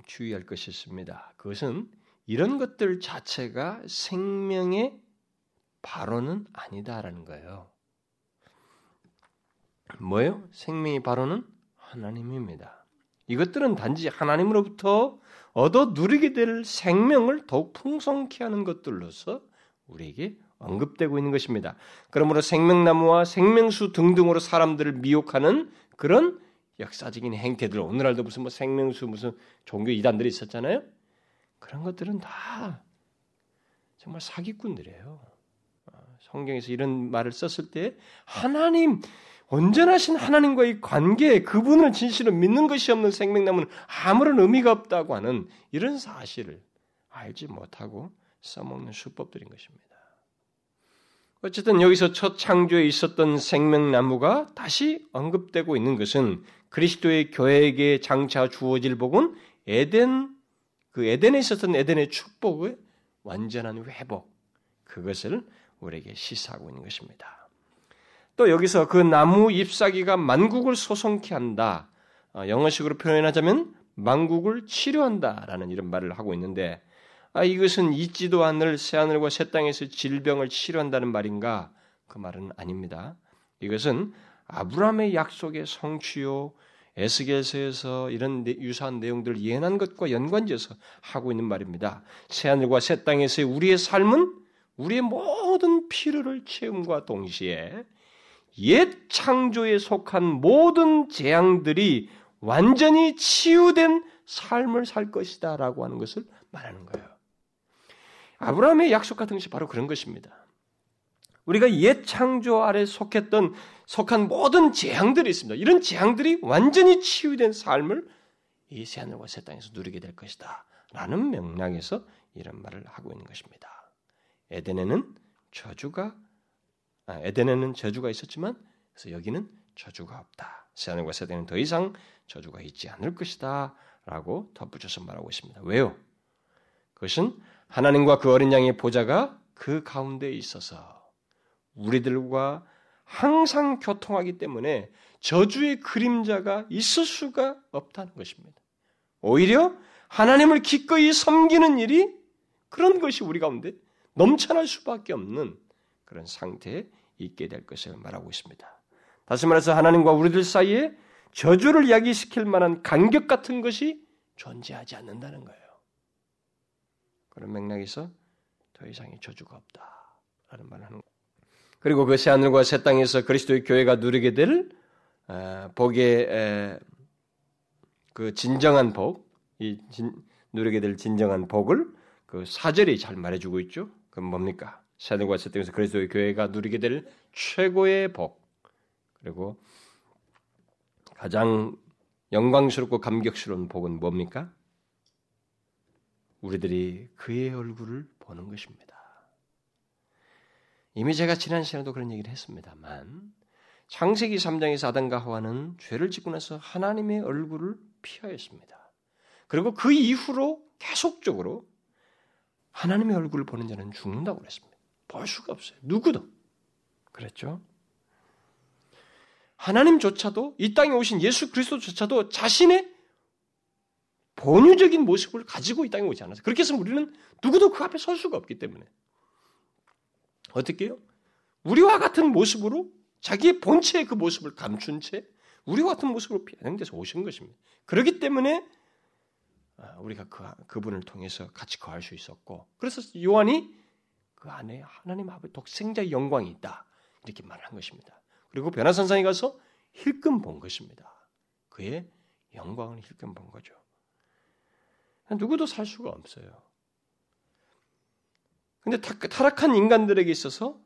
주의할 것이 있습니다. 그것은 이런 것들 자체가 생명의 발언은 아니다라는 거예요. 뭐예요? 생명의 발언은 하나님입니다. 이것들은 단지 하나님으로부터 얻어 누리게 될 생명을 더욱 풍성케 하는 것들로서 우리에게 언급되고 있는 것입니다. 그러므로 생명나무와 생명수 등등으로 사람들을 미혹하는 그런 역사적인 행태들, 오늘날도 무슨 뭐 생명수 무슨 종교 이단들이 있었잖아요. 그런 것들은 다 정말 사기꾼들이에요. 어, 성경에서 이런 말을 썼을 때 하나님 온전하신 하나님과의 관계에 그분을 진실로 믿는 것이 없는 생명나무는 아무런 의미가 없다고 하는 이런 사실을 알지 못하고 써먹는 수법들인 것입니다. 어쨌든 여기서 첫 창조에 있었던 생명나무가 다시 언급되고 있는 것은 그리스도의 교회에게 장차 주어질 복은 에덴 그 에덴에 있었던 에덴의 축복의 완전한 회복 그것을 우리에게 시사하고 있는 것입니다. 또 여기서 그 나무 잎사귀가 만국을 소송케 한다. 어, 영어식으로 표현하자면 만국을 치료한다라는 이런 말을 하고 있는데 아, 이것은 있지도 않을 새하늘과 새 땅에서 질병을 치료한다는 말인가? 그 말은 아닙니다. 이것은 아브라함의 약속의 성취요, 에스겔서에서 이런 유사한 내용들을 예언한 것과 연관지어서 하고 있는 말입니다. 새하늘과 새 땅에서의 우리의 삶은 우리의 모든 필요를 채움과 동시에 옛 창조에 속한 모든 재앙들이 완전히 치유된 삶을 살 것이다 라고 하는 것을 말하는 거예요. 아브라함의 약속 같은 것이 바로 그런 것입니다. 우리가 옛 창조 아래 속했던 속한 모든 재앙들이 있습니다. 이런 재앙들이 완전히 치유된 삶을 이 새하늘과 새 땅에서 누리게 될 것이다. 라는 맥락에서 이런 말을 하고 있는 것입니다. 에덴에는 저주가 아, 에덴에는 저주가 있었지만 그래서 여기는 저주가 없다. 새하늘과 새 땅은 더 이상 저주가 있지 않을 것이다. 라고 덧붙여서 말하고 있습니다. 왜요? 그것은 하나님과 그 어린 양의 보좌가 그 가운데 있어서 우리들과 항상 교통하기 때문에 저주의 그림자가 있을 수가 없다는 것입니다. 오히려 하나님을 기꺼이 섬기는 일이 그런 것이 우리 가운데 넘쳐날 수밖에 없는 그런 상태에 있게 될 것을 말하고 있습니다. 다시 말해서 하나님과 우리들 사이에 저주를 야기시킬 만한 간격 같은 것이 존재하지 않는다는 거예요. 그런 맥락에서 더 이상의 저주가 없다라는 말을 하는. 그리고 그 새 하늘과 새 땅에서 그리스도의 교회가 누리게 될 복의 그 진정한 복, 이 진, 누리게 될 진정한 복을 그 사절이 잘 말해주고 있죠. 그건 뭡니까? 새 하늘과 새 땅에서 그리스도의 교회가 누리게 될 최고의 복, 그리고 가장 영광스럽고 감격스러운 복은 뭡니까? 우리들이 그의 얼굴을 보는 것입니다. 이미 제가 지난 시간에도 그런 얘기를 했습니다만 창세기 3장에서 아담과 하와는 죄를 짓고 나서 하나님의 얼굴을 피하였습니다. 그리고 그 이후로 계속적으로 하나님의 얼굴을 보는 자는 죽는다고 그랬습니다. 볼 수가 없어요. 누구도. 그랬죠? 하나님조차도 이 땅에 오신 예수 그리스도조차도 자신의 본유적인 모습을 가지고 이 땅에 오지 않았어요. 그렇게 해서 우리는 누구도 그 앞에 설 수가 없기 때문에. 어떻게 해요? 우리와 같은 모습으로 자기의 본체의 그 모습을 감춘 채 우리와 같은 모습으로 변형 돼서 오신 것입니다. 그렇기 때문에 아, 우리가 그, 그분을 통해서 같이 거할 수 있었고 그래서 요한이 그 안에 하나님 아버지 독생자의 영광이 있다 이렇게 말한 것입니다. 그리고 변화선상에 가서 힐끔 본 것입니다. 그의 영광을 힐끔 본 거죠. 누구도 살 수가 없어요. 근데 타락한 인간들에게 있어서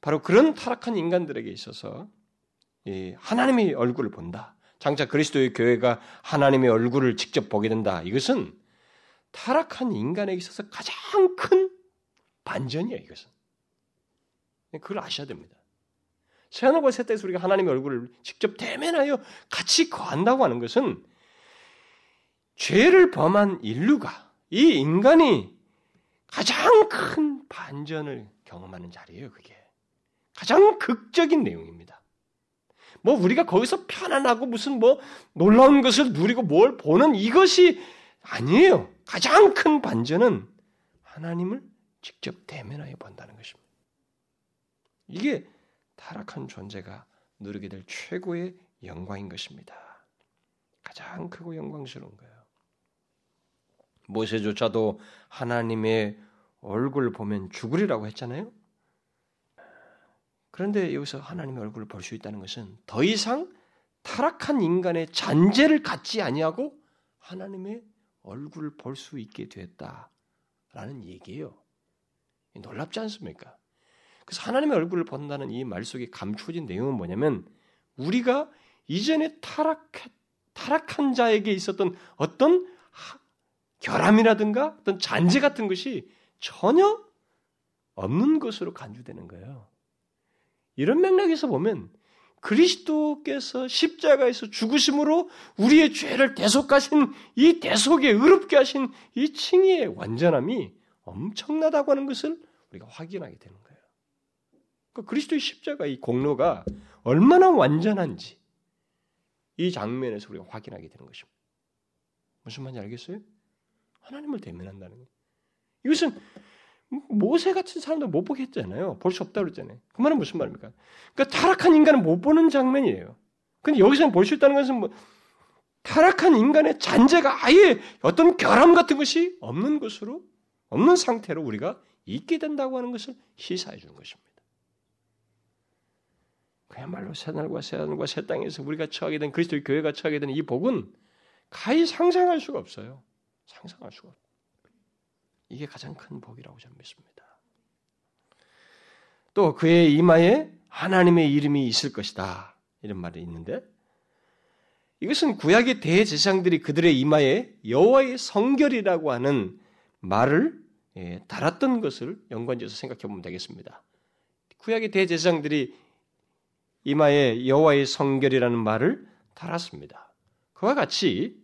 바로 그런 타락한 인간들에게 있어서 하나님의 얼굴을 본다. 장차 그리스도의 교회가 하나님의 얼굴을 직접 보게 된다. 이것은 타락한 인간에게 있어서 가장 큰 반전이에요. 이것은 그걸 아셔야 됩니다. 새하늘과 새 땅에서 우리가 하나님의 얼굴을 직접 대면하여 같이 거한다고 하는 것은 죄를 범한 인류가 이 인간이 가장 큰 반전을 경험하는 자리예요, 그게. 가장 극적인 내용입니다. 뭐 우리가 거기서 편안하고 무슨 뭐 놀라운 것을 누리고 뭘 보는 이것이 아니에요. 가장 큰 반전은 하나님을 직접 대면하여 본다는 것입니다. 이게 타락한 존재가 누리게 될 최고의 영광인 것입니다. 가장 크고 영광스러운 거예요. 모세조차도 하나님의 얼굴을 보면 죽으리라고 했잖아요. 그런데 여기서 하나님의 얼굴을 볼 수 있다는 것은 더 이상 타락한 인간의 잔재를 갖지 아니하고 하나님의 얼굴을 볼 수 있게 됐다라는 얘기예요. 놀랍지 않습니까? 그래서 하나님의 얼굴을 본다는 이 말 속에 감추어진 내용은 뭐냐면 우리가 이전에 타락 타락한 자에게 있었던 어떤 결함이라든가 어떤 잔재 같은 것이 전혀 없는 것으로 간주되는 거예요. 이런 맥락에서 보면 그리스도께서 십자가에서 죽으심으로 우리의 죄를 대속하신 이 대속에 의롭게 하신 이 칭의의 완전함이 엄청나다고 하는 것을 우리가 확인하게 되는 거예요. 그러니까 그리스도의 십자가 이 공로가 얼마나 완전한지 이 장면에서 우리가 확인하게 되는 것입니다. 무슨 말인지 알겠어요? 하나님을 대면한다는 거예요. 이것은 모세 같은 사람도 못 보게 했잖아요. 볼 수 없다고 그랬잖아요. 그 말은 무슨 말입니까? 그러니까 타락한 인간은 못 보는 장면이에요. 근데 여기서는 볼 수 있다는 것은 뭐 타락한 인간의 잔재가 아예 어떤 결함 같은 것이 없는 것으로 없는 상태로 우리가 있게 된다고 하는 것을 시사해 주는 것입니다. 그야말로 새날과 새하늘과 새 땅에서 우리가 처하게 된 그리스도의 교회가 처하게 된 이 복은 가히 상상할 수가 없어요. 상상할 수가 없어요. 이게 가장 큰 복이라고 저는 믿습니다. 또 그의 이마에 하나님의 이름이 있을 것이다. 이런 말이 있는데 이것은 구약의 대제사장들이 그들의 이마에 여호와의 성결이라고 하는 말을 예, 달았던 것을 연관지어서 생각해 보면 되겠습니다. 구약의 대제사장들이 이마에 여호와의 성결이라는 말을 달았습니다. 그와 같이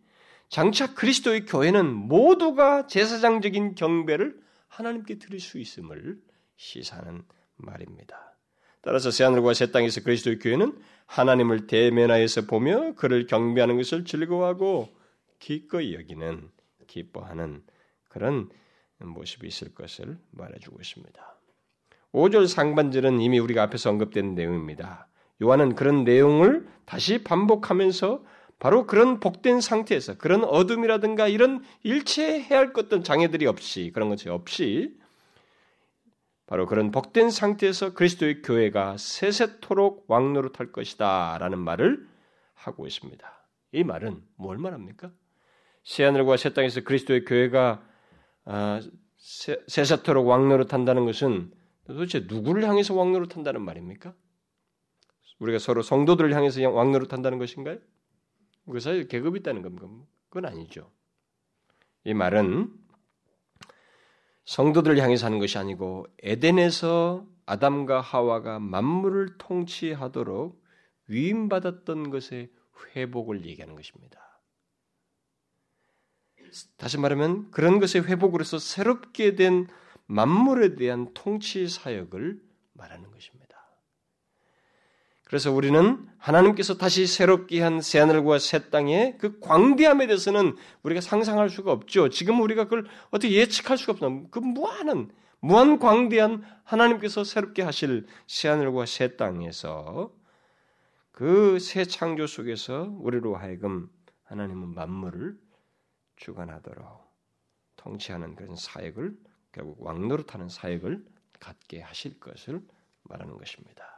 장차 그리스도의 교회는 모두가 제사장적인 경배를 하나님께 드릴 수 있음을 시사하는 말입니다. 따라서 새하늘과 새 땅에서 그리스도의 교회는 하나님을 대면하여서 보며 그를 경배하는 것을 즐거워하고 기꺼이 여기는 기뻐하는 그런 모습이 있을 것을 말해주고 있습니다. 5절 상반절은 이미 우리가 앞에서 언급된 내용입니다. 요한은 그런 내용을 다시 반복하면서 바로 그런 복된 상태에서 그런 어둠이라든가 이런 일체해야 할 것들 장애들이 없이 그런 것이 없이 바로 그런 복된 상태에서 그리스도의 교회가 세세토록 왕노릇할 것이다라는 말을 하고 있습니다. 이 말은 뭘 말합니까? 새 하늘과 새 땅에서 그리스도의 교회가 아, 세세토록 왕노릇한다는 것은 도대체 누구를 향해서 왕노릇한다는 말입니까? 우리가 서로 성도들을 향해서 왕노릇한다는 것인가요? 그 사이에 계급이 있다는 건가? 그건 아니죠. 이 말은 성도들을 향해서 하는 것이 아니고 에덴에서 아담과 하와가 만물을 통치하도록 위임받았던 것의 회복을 얘기하는 것입니다. 다시 말하면 그런 것의 회복으로서 새롭게 된 만물에 대한 통치 사역을 말하는 것입니다. 그래서 우리는 하나님께서 다시 새롭게 한 새하늘과 새 땅의 그 광대함에 대해서는 우리가 상상할 수가 없죠. 지금 우리가 그걸 어떻게 예측할 수가 없어. 그 무한한 무한 광대한 하나님께서 새롭게 하실 새하늘과 새 땅에서 그 새 창조 속에서 우리로 하여금 하나님은 만물을 주관하도록 통치하는 그런 사역을 결국 왕노릇하는 사역을 갖게 하실 것을 말하는 것입니다.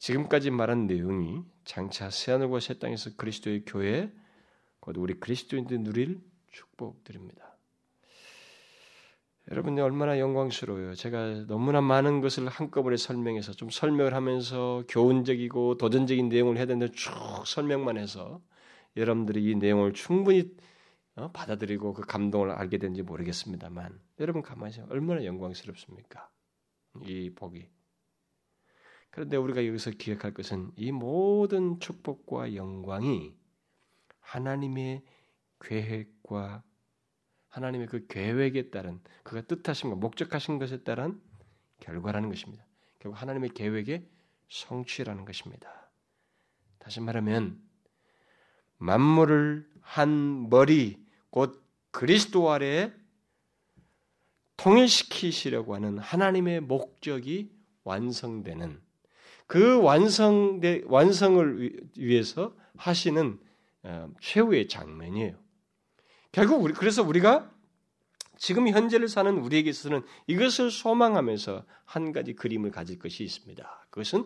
지금까지 말한 내용이 장차 새하늘과 새 땅에서 그리스도의 교회, 곧 우리 그리스도인들 누릴 축복드립니다. 여러분들 얼마나 영광스러워요. 제가 너무나 많은 것을 한꺼번에 설명해서 좀 설명을 하면서 교훈적이고 도전적인 내용을 해야 되는데 쭉 설명만 해서 여러분들이 이 내용을 충분히 어, 받아들이고 그 감동을 알게 된지 모르겠습니다만 여러분 가만히 얼마나 영광스럽습니까? 이 복이 그런데 우리가 여기서 기억할 것은 이 모든 축복과 영광이 하나님의 계획과 하나님의 그 계획에 따른 그가 뜻하신 것, 목적하신 것에 따른 결과라는 것입니다. 결국 하나님의 계획의 성취라는 것입니다. 다시 말하면 만물을 한 머리 곧 그리스도 아래 통일시키시려고 하는 하나님의 목적이 완성되는 그 완성 완성을 위해서 하시는 어, 최후의 장면이에요. 결국 우리 그래서 우리가 지금 현재를 사는 우리에게 있어서는 이것을 소망하면서 한 가지 그림을 가질 것이 있습니다. 그것은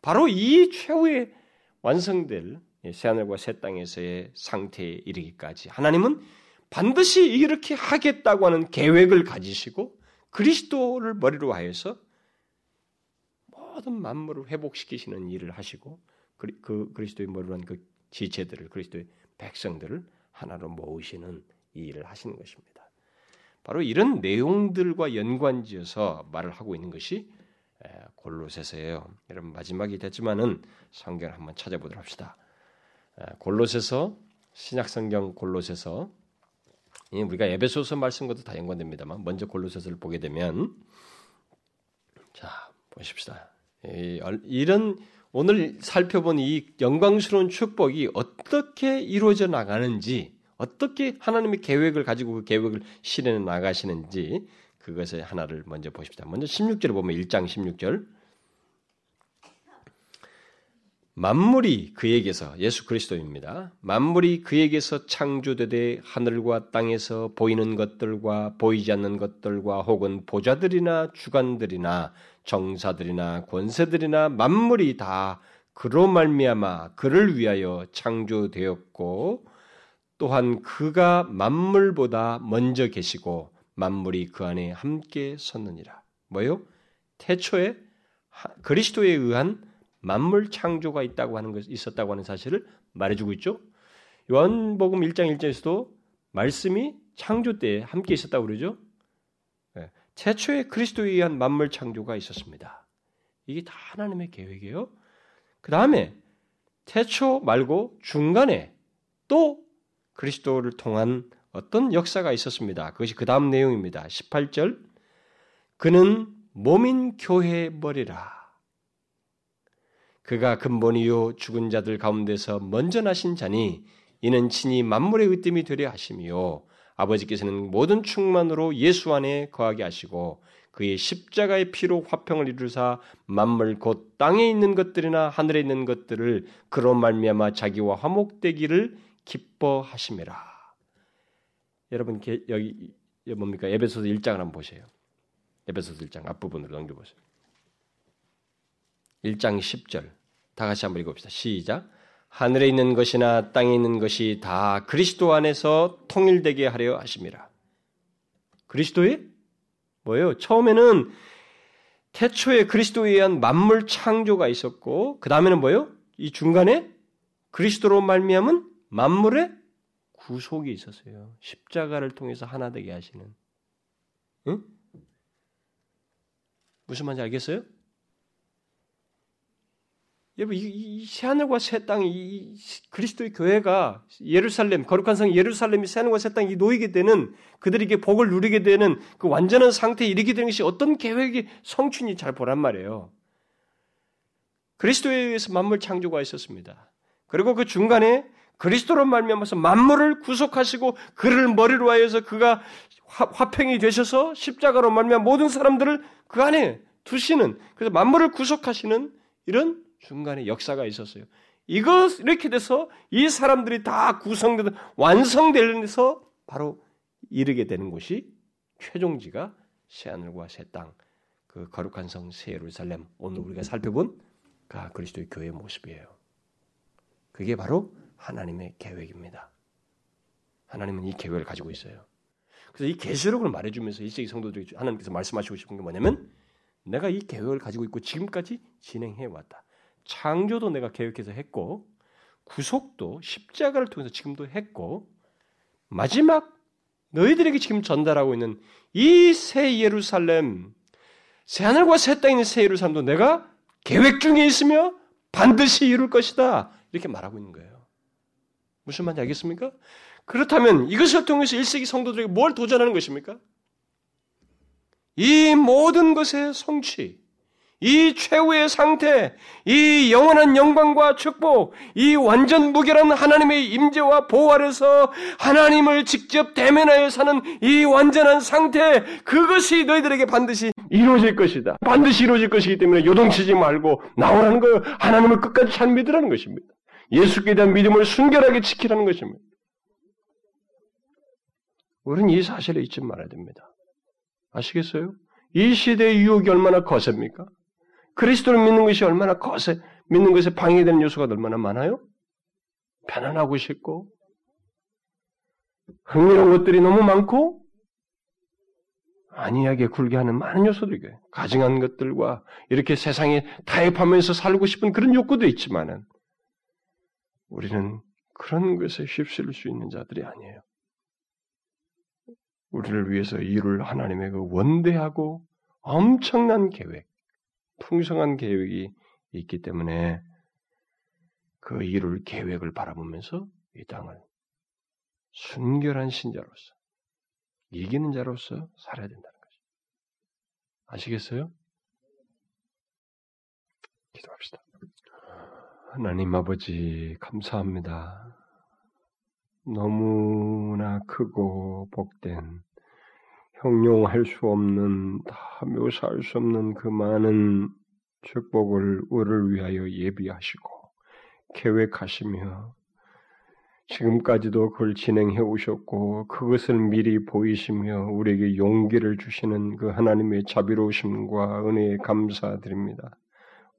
바로 이 최후의 완성될 새하늘과 새 땅에서의 상태에 이르기까지 하나님은 반드시 이렇게 하겠다고 하는 계획을 가지시고 그리스도를 머리로 하여서 모든 만물을 회복시키시는 일을 하시고 그 그리스도의 머리로 한그 지체들을 그리스도의 백성들을 하나로 모으시는 이 일을 하시는 것입니다. 바로 이런 내용들과 연관지어서 말을 하고 있는 것이 골로새서예요. 여러분 마지막이 됐지만은 성경을 한번 찾아보도록 합시다. 골로새서 신약 성경 골로새서 우리가 에베소서 말씀과도 다 연관됩니다만 먼저 골로새서를 보게 되면 자 보십시다. 이런 오늘 살펴본 이 영광스러운 축복이 어떻게 이루어져 나가는지, 어떻게 하나님의 계획을 가지고 그 계획을 실현해 나가시는지 그것의 하나를 먼저 보십시다. 먼저 16절을 보면 1장 16절. 만물이 그에게서 예수 그리스도입니다. 만물이 그에게서 창조되되 하늘과 땅에서 보이는 것들과 보이지 않는 것들과 혹은 보좌들이나 주관들이나 정사들이나 권세들이나 만물이 다 그로 말미암아 그를 위하여 창조되었고 또한 그가 만물보다 먼저 계시고 만물이 그 안에 함께 섰느니라. 뭐요? 태초에 그리스도에 의한 만물 창조가 있다고 하는 것 있었다고 하는 사실을 말해주고 있죠. 요한복음 1장 1절에서도 말씀이 창조 때 함께 있었다고 그러죠. 네. 최초에 그리스도에 의한 만물 창조가 있었습니다. 이게 다 하나님의 계획이에요. 그 다음에 태초 말고 중간에 또 그리스도를 통한 어떤 역사가 있었습니다. 그것이 그 다음 내용입니다. 18절. 그는 몸인 교회의 머리라. 그가 근본이요 죽은 자들 가운데서 먼저 나신 자니 이는 친히 만물의 으뜸이 되려 하심이요 아버지께서는 모든 충만으로 예수 안에 거하게 하시고 그의 십자가의 피로 화평을 이루사 만물 곧 땅에 있는 것들이나 하늘에 있는 것들을 그로 말미암아 자기와 화목되기를 기뻐하심이라. 여러분 여기 뭡니까? 에베소서 1장을 한번 보세요. 에베소서 1장 앞부분으로 넘겨보세요. 1장 10절 다 같이 한번 읽어봅시다. 시작. 하늘에 있는 것이나 땅에 있는 것이 다 그리스도 안에서 통일되게 하려 하심이라. 그리스도의 뭐예요? 처음에는 태초에 그리스도에 의한 만물 창조가 있었고 그 다음에는 뭐예요? 이 중간에 그리스도로 말미암은 만물의 구속이 있었어요. 십자가를 통해서 하나 되게 하시는. 응? 무슨 말인지 알겠어요? 여러분 이, 새하늘과 새 땅이 이 그리스도의 교회가 예루살렘 거룩한 성 예루살렘이 새하늘과 새 땅이 놓이게 되는 그들에게 복을 누리게 되는 그 완전한 상태에 이르게 되는 것이 어떤 계획이 성춘이 잘 보란 말이에요. 그리스도에 의해서 만물 창조가 있었습니다. 그리고 그 중간에 그리스도로 말미암아서 만물을 구속하시고 그를 머리로 하여서 그가 화, 평이 되셔서 십자가로 말미암아 모든 사람들을 그 안에 두시는 그래서 만물을 구속하시는 이런 중간에 역사가 있었어요. 이거 이렇게 돼서 이 사람들이 다 구성되는 완성되면서 바로 이르게 되는 곳이 최종지가 새 하늘과 새 땅, 그 거룩한 성 새 예루살렘 오늘 우리가 살펴본 그 그리스도의 교회의 모습이에요. 그게 바로 하나님의 계획입니다. 하나님은 이 계획을 가지고 있어요. 그래서 이 계시록을 말해주면서 일세기 성도들이 하나님께서 말씀하시고 싶은 게 뭐냐면 내가 이 계획을 가지고 있고 지금까지 진행해 왔다. 창조도 내가 계획해서 했고 구속도 십자가를 통해서 지금도 했고 마지막 너희들에게 지금 전달하고 있는 이 새 예루살렘 새 하늘과 새 땅에 있는 새 예루살렘도 내가 계획 중에 있으며 반드시 이룰 것이다 이렇게 말하고 있는 거예요. 무슨 말인지 알겠습니까? 그렇다면 이것을 통해서 1세기 성도들에게 뭘 도전하는 것입니까? 이 모든 것의 성취, 이 최후의 상태, 이 영원한 영광과 축복, 이 완전 무결한 하나님의 임재와 보호 아래서 하나님을 직접 대면하여 사는 이 완전한 상태, 그것이 너희들에게 반드시 이루어질 것이다. 반드시 이루어질 것이기 때문에 요동치지 말고 나오라는 거예요. 하나님을 끝까지 잘 믿으라는 것입니다. 예수께 대한 믿음을 순결하게 지키라는 것입니다. 우리는 이 사실을 잊지 말아야 됩니다. 아시겠어요? 이 시대의 유혹이 얼마나 거셉니까? 그리스도를 믿는 것이 얼마나 거세, 믿는 것에 방해되는 요소가 얼마나 많아요? 편안하고 싶고, 흥미로운 것들이 너무 많고, 안이하게 굴게 하는 많은 요소들이 가증한 것들과 이렇게 세상에 타협하면서 살고 싶은 그런 욕구도 있지만은, 우리는 그런 것에 휩쓸릴 수 있는 자들이 아니에요. 우리를 위해서 이룰 하나님의 그 원대하고 엄청난 계획, 풍성한 계획이 있기 때문에 그 이룰 계획을 바라보면서 이 땅을 순결한 신자로서 이기는 자로서 살아야 된다는 거죠. 아시겠어요? 기도합시다. 하나님 아버지 감사합니다. 너무나 크고 복된 형용할 수 없는 다 묘사할 수 없는 그 많은 축복을 우리를 위하여 예비하시고 계획하시며 지금까지도 그걸 진행해 오셨고 그것을 미리 보이시며 우리에게 용기를 주시는 그 하나님의 자비로우심과 은혜에 감사드립니다.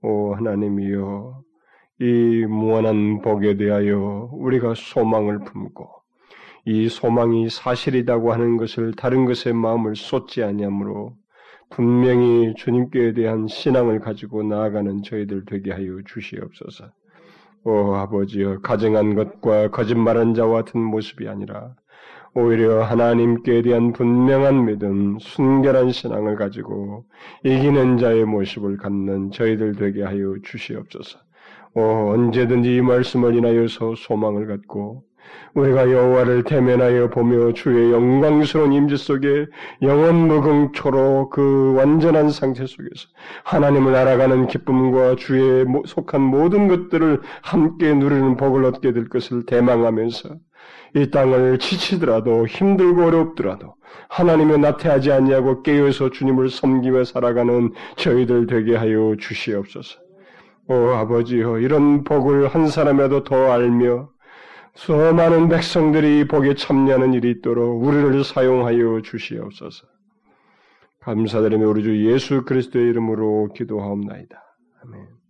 오 하나님이여 이 무한한 복에 대하여 우리가 소망을 품고 이 소망이 사실이라고 하는 것을 다른 것에 마음을 쏟지 아니하므로 분명히 주님께 대한 신앙을 가지고 나아가는 저희들 되게 하여 주시옵소서. 오 아버지여 가정한 것과 거짓말한 자와 같은 모습이 아니라 오히려 하나님께 대한 분명한 믿음, 순결한 신앙을 가지고 이기는 자의 모습을 갖는 저희들 되게 하여 주시옵소서. 오, 언제든지 이 말씀을 인하여서 소망을 갖고 우리가 여호와를 대면하여 보며 주의 영광스러운 임재 속에 영원 무궁초로 그 완전한 상태 속에서 하나님을 알아가는 기쁨과 주의 속한 모든 것들을 함께 누리는 복을 얻게 될 것을 대망하면서 이 땅을 지치더라도 힘들고 어렵더라도 하나님의 나태하지 아니하고 깨어서 주님을 섬기며 살아가는 저희들 되게 하여 주시옵소서. 오 아버지여 이런 복을 한 사람이라도 더 알며 수많은 백성들이 복에 참여하는 일이 있도록 우리를 사용하여 주시옵소서. 감사드리며 우리 주 예수 그리스도의 이름으로 기도하옵나이다. 아멘.